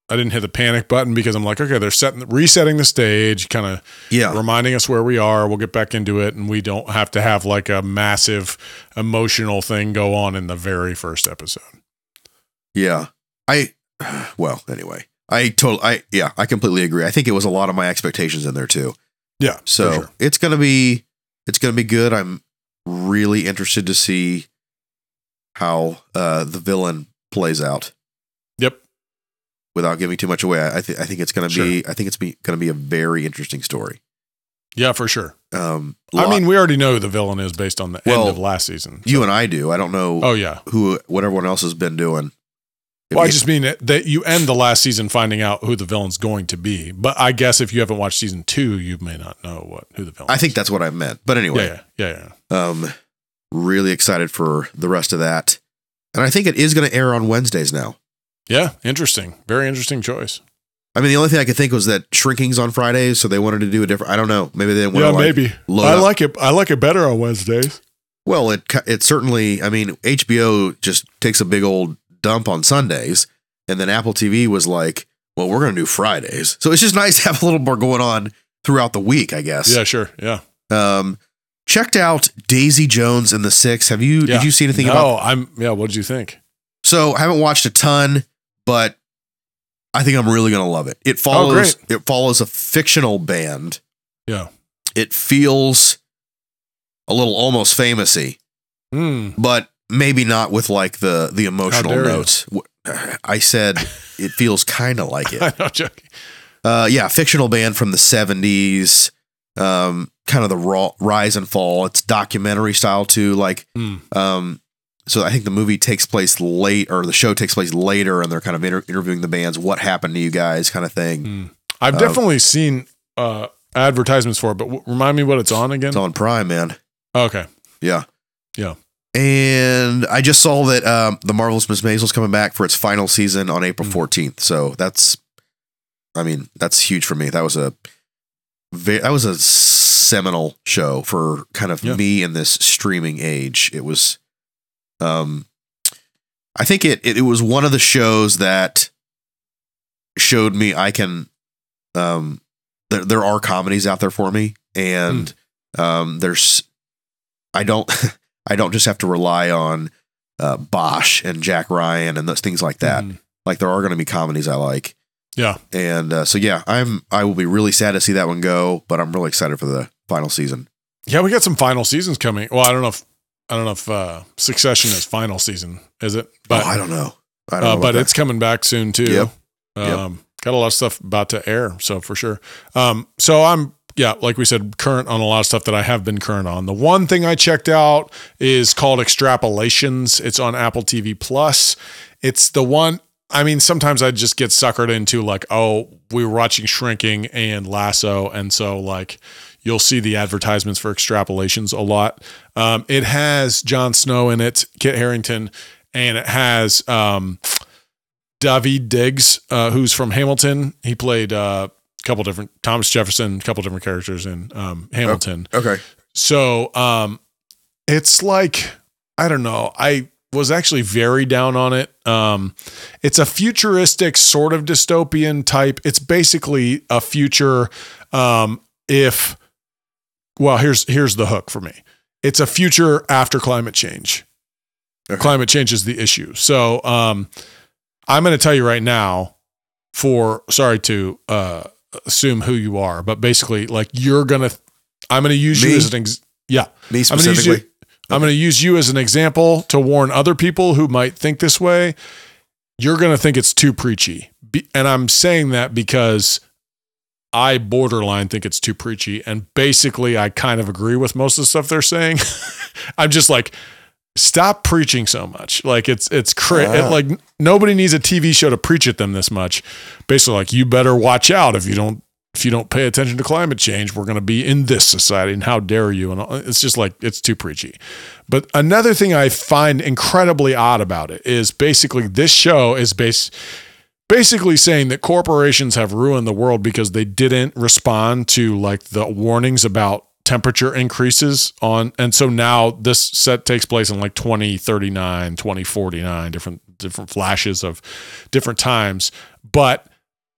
I didn't hit the panic button because I'm like, okay, they're setting, resetting the stage, kind of yeah, reminding us where we are. We'll get back into it, and we don't have to have like a massive emotional thing go on in the very first episode. yeah. I well anyway. I total I yeah I completely agree. I think it was a lot of my expectations in there too. Yeah, So sure. it's gonna be it's gonna be good. I'm really interested to see how uh, the villain plays out Yep. without giving too much away. I, th- I think it's gonna be I think it's be, gonna be a very interesting story. Yeah, for sure. Um, I mean, we already know who the villain is based on the Well, end of last season. you and I do. I don't know Oh yeah. who what everyone else has been doing. Well, I just mean that- you end the last season finding out who the villain's going to be. But I guess if you haven't watched season two, you may not know what who the villain. I think is. that's what I meant. But anyway, Yeah, yeah, yeah, um, really excited for the rest of that, and I think it is going to air on Wednesdays now. Yeah, interesting. Very interesting choice. I mean, the only thing I could think was that Shrinking's on Fridays, so they wanted to do a different. I don't know. Maybe they didn't want Yeah, to. Like, maybe. I up- like it. I like it better on Wednesdays. Well, it it certainly. I mean, HBO just takes a big old dump on Sundays, and then Apple TV was like, "Well, we're going to do Fridays." So it's just nice to have a little more going on throughout the week, I guess. Yeah, sure. Yeah. Um, checked out Daisy Jones and the Six. Have you? Yeah. Did you see anything no, about? I'm. Yeah. What did you think? So I haven't watched a ton, but I think I'm really going to love it. It follows. Oh, it follows a fictional band. Yeah. It feels a little almost famousy, Hmm. but maybe not with like the the emotional you. notes. I said it feels kind of like it. I know, joking. Uh, yeah, fictional band from the '70s. Um, kind of the raw rise and fall. It's documentary style too. Like, Hmm. um, so I think the movie takes place late, or the show takes place later, and they're kind of inter- interviewing the bands. What happened to you guys? Kind of thing. Hmm. I've Um, definitely seen uh, advertisements for it, but w- remind me what it's on again. It's on Prime, man. okay. Yeah. Yeah. And I just saw that um, the Marvelous Miss Maisel's coming back for its final season on April Mm. 14th. So that's, I mean, that's huge for me. That was a, that was a seminal show for kind of Yeah. me in this streaming age. It was, um, I think it, it it was one of the shows that showed me I can, um, there there are comedies out there for me, and um, there's, I don't. I don't just have to rely on uh, Bosch and Jack Ryan and those things like that. Hmm. Like there are going to be comedies I like. Yeah. And uh, so yeah, I'm I will be really sad to see that one go, but I'm really excited for the final season. Yeah, we got some final seasons coming. Well, I don't know if I don't know if uh, Succession is final season, is it? But oh, I don't know. I don't uh, know but it's coming back soon too. Yep. Um, yep. Got a lot of stuff about to air, so for sure. Um, so I'm yeah, like we said, current on a lot of stuff that I have been current on. The one thing I checked out is called Extrapolations. It's on Apple TV Plus. It's the one. I mean, sometimes I just get suckered into like, oh, we were watching Shrinking and Lasso, and so like you'll see the advertisements for extrapolations a lot. Um, it has Jon Snow in it, Kit Harington, and it has um, Daveed Diggs, uh, who's from Hamilton. He played uh, couple different Thomas Jefferson, a couple different characters in um, Hamilton. Okay. So um, it's like I don't know. I was actually very down on it. Um, it's a futuristic sort of dystopian type. It's basically a future. Um, if well, here's here's the hook for me. It's a future after climate change. Okay. Climate change is the issue. So um, I'm going to tell you right now. For sorry to uh, assume who you are, but basically, like you're gonna. I'm to use Me? you as an ex- yeah. Me I'm gonna you- specifically. I'm to use you as an example to warn other people who might think this way. You're to think it's too preachy. Be- and I'm saying that because I borderline think it's too preachy. And basically, I kind of agree with most of the stuff they're saying. I'm just like, stop preaching so much. Like it's it's cra- Ah. it, like nobody needs a TV show to preach at them this much. Basically, like you better watch out if you don't if you don't pay attention to climate change, we're going to be in this society. And how dare you? And all- it's just like it's too preachy. But another thing I find incredibly odd about it is basically this show is based basically saying that corporations have ruined the world because they didn't respond to like the warnings about temperature increases on and so now this set takes place in like 2039 2049 different different flashes of different times but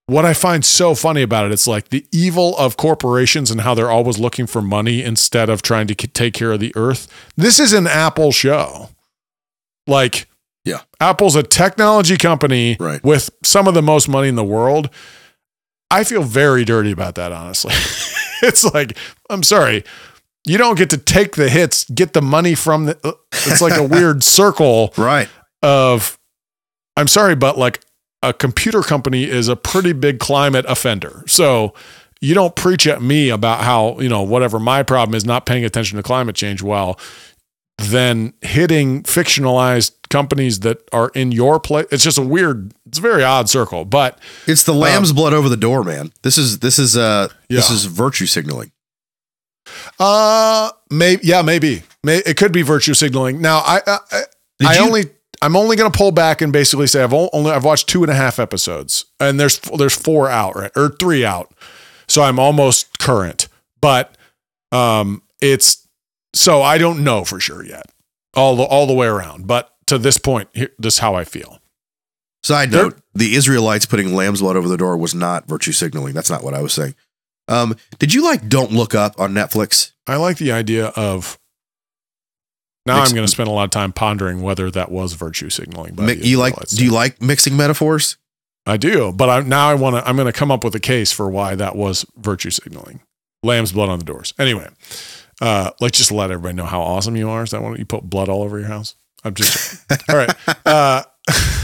what I find so funny about it, it's like the evil of corporations and how they're always looking for money instead of trying to take care of the earth. This is an Apple show. Like, Yeah. Apple's a technology company Right. with some of the most money in the world. I feel very dirty about that, honestly. it's like, I'm sorry. You don't get to take the hits, get the money from the. uh, It's like a weird circle Right. of I'm sorry, but like a computer company is a pretty big climate offender. So you don't preach at me about how, you know, whatever my problem is not paying attention to climate change well, then hitting fictionalized companies that are in your place. It's just a weird, it's a very odd circle. But It's the lamb's blood over the door, man. This is this is uh this is virtue signaling. uh maybe yeah, maybe. May, it could be virtue signaling. Now I I, I- Did I you- only I'm only going to pull back and basically say I've only I've watched two and a half episodes, and there's there's four out right or three out, so I'm almost current. But um, it's so I don't know for sure yet, all the all the way around. But to this point, here, this is how I feel. Side note: the Israelites putting lamb's blood over the door was not virtue signaling. That's not what I was saying. Um, did you like Don't Look Up on Netflix? I like the idea of. Now I'm going to spend a lot of time pondering whether that was virtue signaling. by Mi- you like? Do you like mixing metaphors? I do, but I, now I want to. I'm going to come up with a case for why that was virtue signaling. Lamb's blood on the doors. Anyway, uh, let's just let everybody know how awesome you are. Is that when you put blood all over your house? I'm just all right. Uh,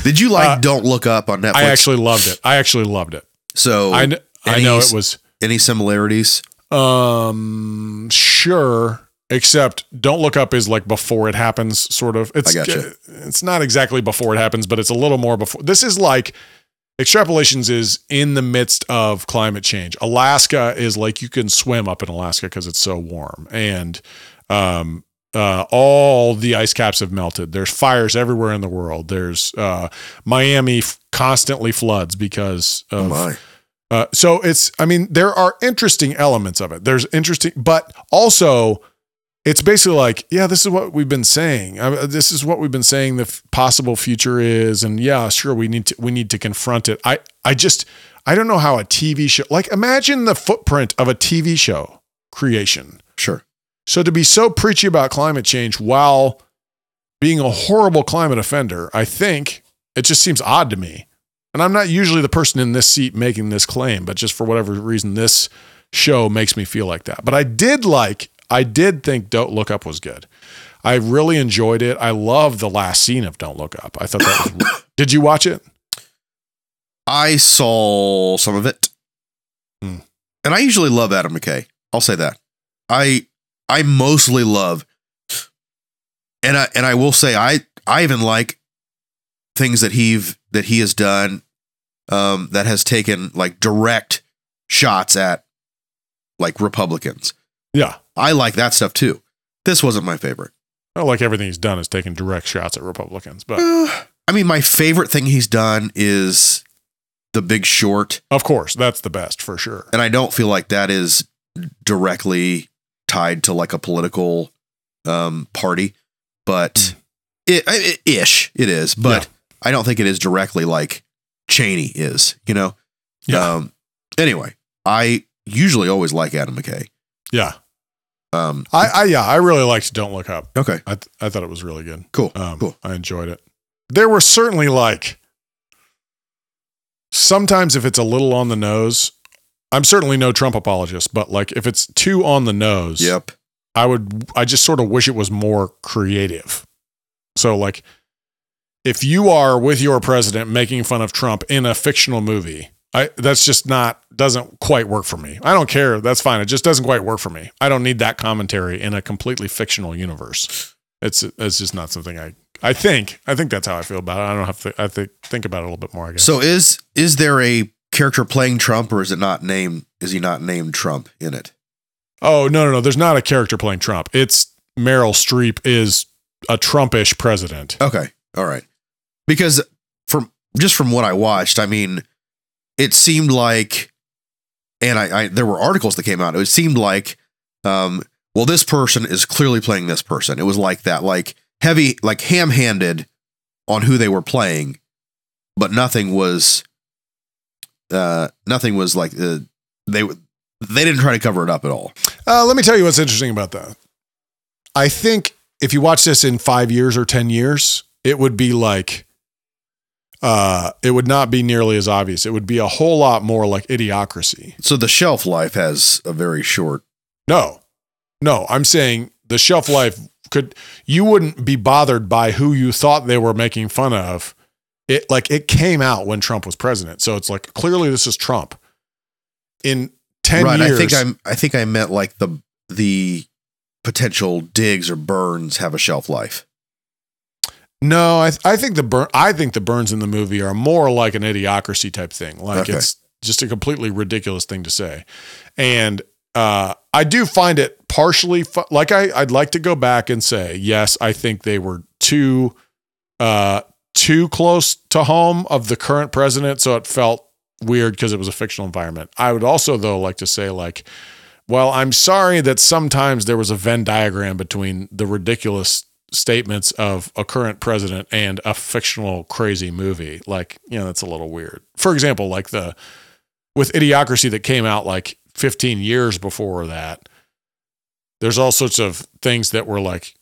Did you like Uh, Don't Look Up on Netflix? I actually loved it. I actually loved it. so I kn- I know it was any similarities? um sure. Except don't look up is like before it happens, sort of. It's I gotcha. it's not exactly before it happens, but it's a little more before. This is like extrapolations is in the midst of climate change. Alaska is like you can swim up in Alaska because it's so warm, and um, uh, all the ice caps have melted. There's fires everywhere in the world. There's uh, Miami f- constantly floods because Oh of my! uh, so it's, I mean, there are interesting elements of it. There's interesting, but also it's basically like, yeah, this is what we've been saying. Uh, this is what we've been saying the f- possible future is, and yeah, sure, we need to we need to confront it. I I just I don't know how a TV show like imagine the footprint of a TV show creation. Sure. So to be so preachy about climate change while being a horrible climate offender, I think it just seems odd to me. And I'm not usually the person in this seat making this claim, but just for whatever reason, this show makes me feel like that. But I did like, I did think Don't Look Up was good. I really enjoyed it. I love the last scene of Don't Look Up. I thought that was. did you watch it? I saw some of it. Hmm. And I usually love Adam McKay. I'll say that. I I mostly love and I and I will say I I even like things that he've that he has done um that has taken like direct shots at like Republicans. Yeah. I like that stuff too. This wasn't my favorite. I like everything he's done is taking direct shots at Republicans, but Uh, I mean, my favorite thing he's done is The Big Short, of course, that's the best for sure. and I don't feel like that is directly tied to like a political um, party, but Mm. it, it ish it is. But I don't think it is directly like Cheney is. You know. Yeah. Um, anyway, I usually always like Adam McKay. Yeah. Um, I, I yeah, I really liked Don't Look Up. okay. I th- I thought it was really good. Cool. Um, cool. I enjoyed it. There were certainly like sometimes if it's a little on the nose, I'm certainly no Trump apologist, but like if it's too on the nose, Yep. I would I just sort of wish it was more creative. So like if you are with your president making fun of Trump in a fictional movie, I that's just not doesn't quite work for me. I don't care, that's fine. It just doesn't quite work for me. I don't need that commentary in a completely fictional universe. It's it's just not something I I think I think that's how I feel about it. I don't have to I think think about it a little bit more, I guess. So is is there a character playing Trump, or is it not named? Is he not named Trump in it? Oh no, no, no. There's not a character playing Trump. It's Meryl Streep is a Trumpish president. Okay. All right. Because from just from what I watched, I mean, it seemed like, and I, I there were articles that came out. It seemed like, um, well, this person is clearly playing this person. It was like that, like heavy, like ham-handed on who they were playing, but nothing was, uh, nothing was like uh, they they didn't try to cover it up at all. Uh, let me tell you what's interesting about that. I think if you watch this in five years or 10 years, it would be like, uh, it would not be nearly as obvious. It would be a whole lot more like idiocracy. So the shelf life has a very short. No, no, I'm saying the shelf life could, you wouldn't be bothered by who you thought they were making fun of. It like it came out when Trump was president. So it's like clearly this is Trump. In 10 right. years. I think I'm. I think I meant like the the potential digs or burns have a shelf life. No, I I think the burn I think the burns in the movie are more like an idiocracy type thing. Like Okay. it's just a completely ridiculous thing to say. And uh, I do find it partially fu- like I I'd like to go back and say yes, I think they were too uh too close to home of the current president, so it felt weird because it was a fictional environment. I would also though like to say like well, I'm sorry that sometimes there was a Venn diagram between the ridiculous statements of a current president and a fictional crazy movie. Like, you know, that's a little weird. For example, like the with Idiocracy that came out like 15 years before that, there's all sorts of things that were like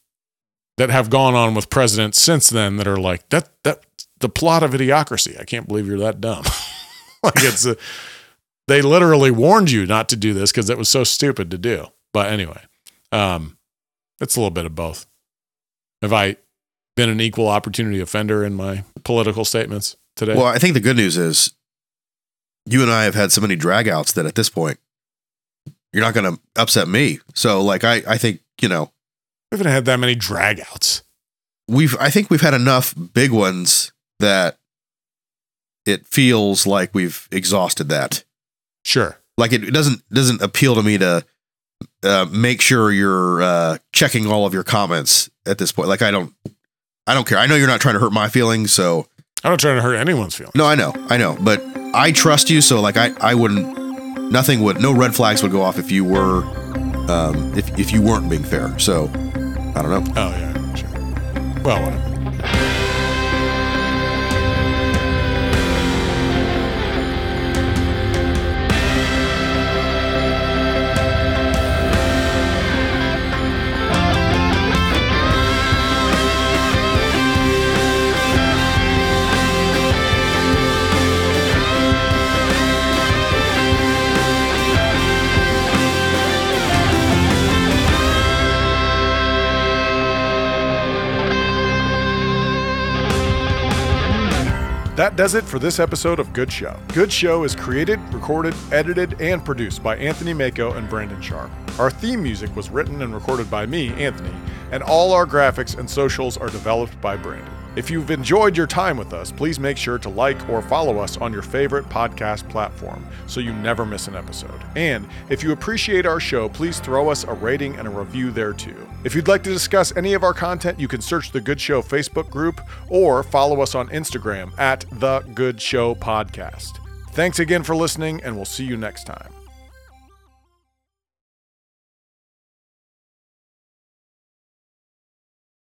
that have gone on with presidents since then that are like that that the plot of Idiocracy. I can't believe you're that dumb. like it's a, they literally warned you not to do this because it was so stupid to do. But anyway, um, it's a little bit of both. Have I been an equal opportunity offender in my political statements today? Well, I think the good news is you and I have had so many dragouts that at this point you're not going to upset me. So, like, I I think you know we haven't had that many dragouts. we've I think we've had enough big ones that it feels like we've exhausted that. Sure. Like it doesn't doesn't appeal to me to uh, make sure you're uh, checking all of your comments at this point. Like I don't I don't care. I know you're not trying to hurt my feelings, so I'm not trying to hurt anyone's feelings. no, I know, I know, but I trust you. So like I I wouldn't nothing would no red flags would go off if you were um, if if you weren't being fair. So I don't know. Oh yeah, sure. Well, whatever. That does it for this episode of Good Show. Good Show is created, recorded, edited, and produced by Anthony Mako and Brandon Sharp. Our theme music was written and recorded by me, Anthony, and all our graphics and socials are developed by Brandon. If you've enjoyed your time with us, please make sure to like or follow us on your favorite podcast platform so you never miss an episode. And if you appreciate our show, please throw us a rating and a review there too. If you'd like to discuss any of our content, you can search the Good Show Facebook group or follow us on Instagram at The Good Show Podcast. Thanks again for listening, and we'll see you next time.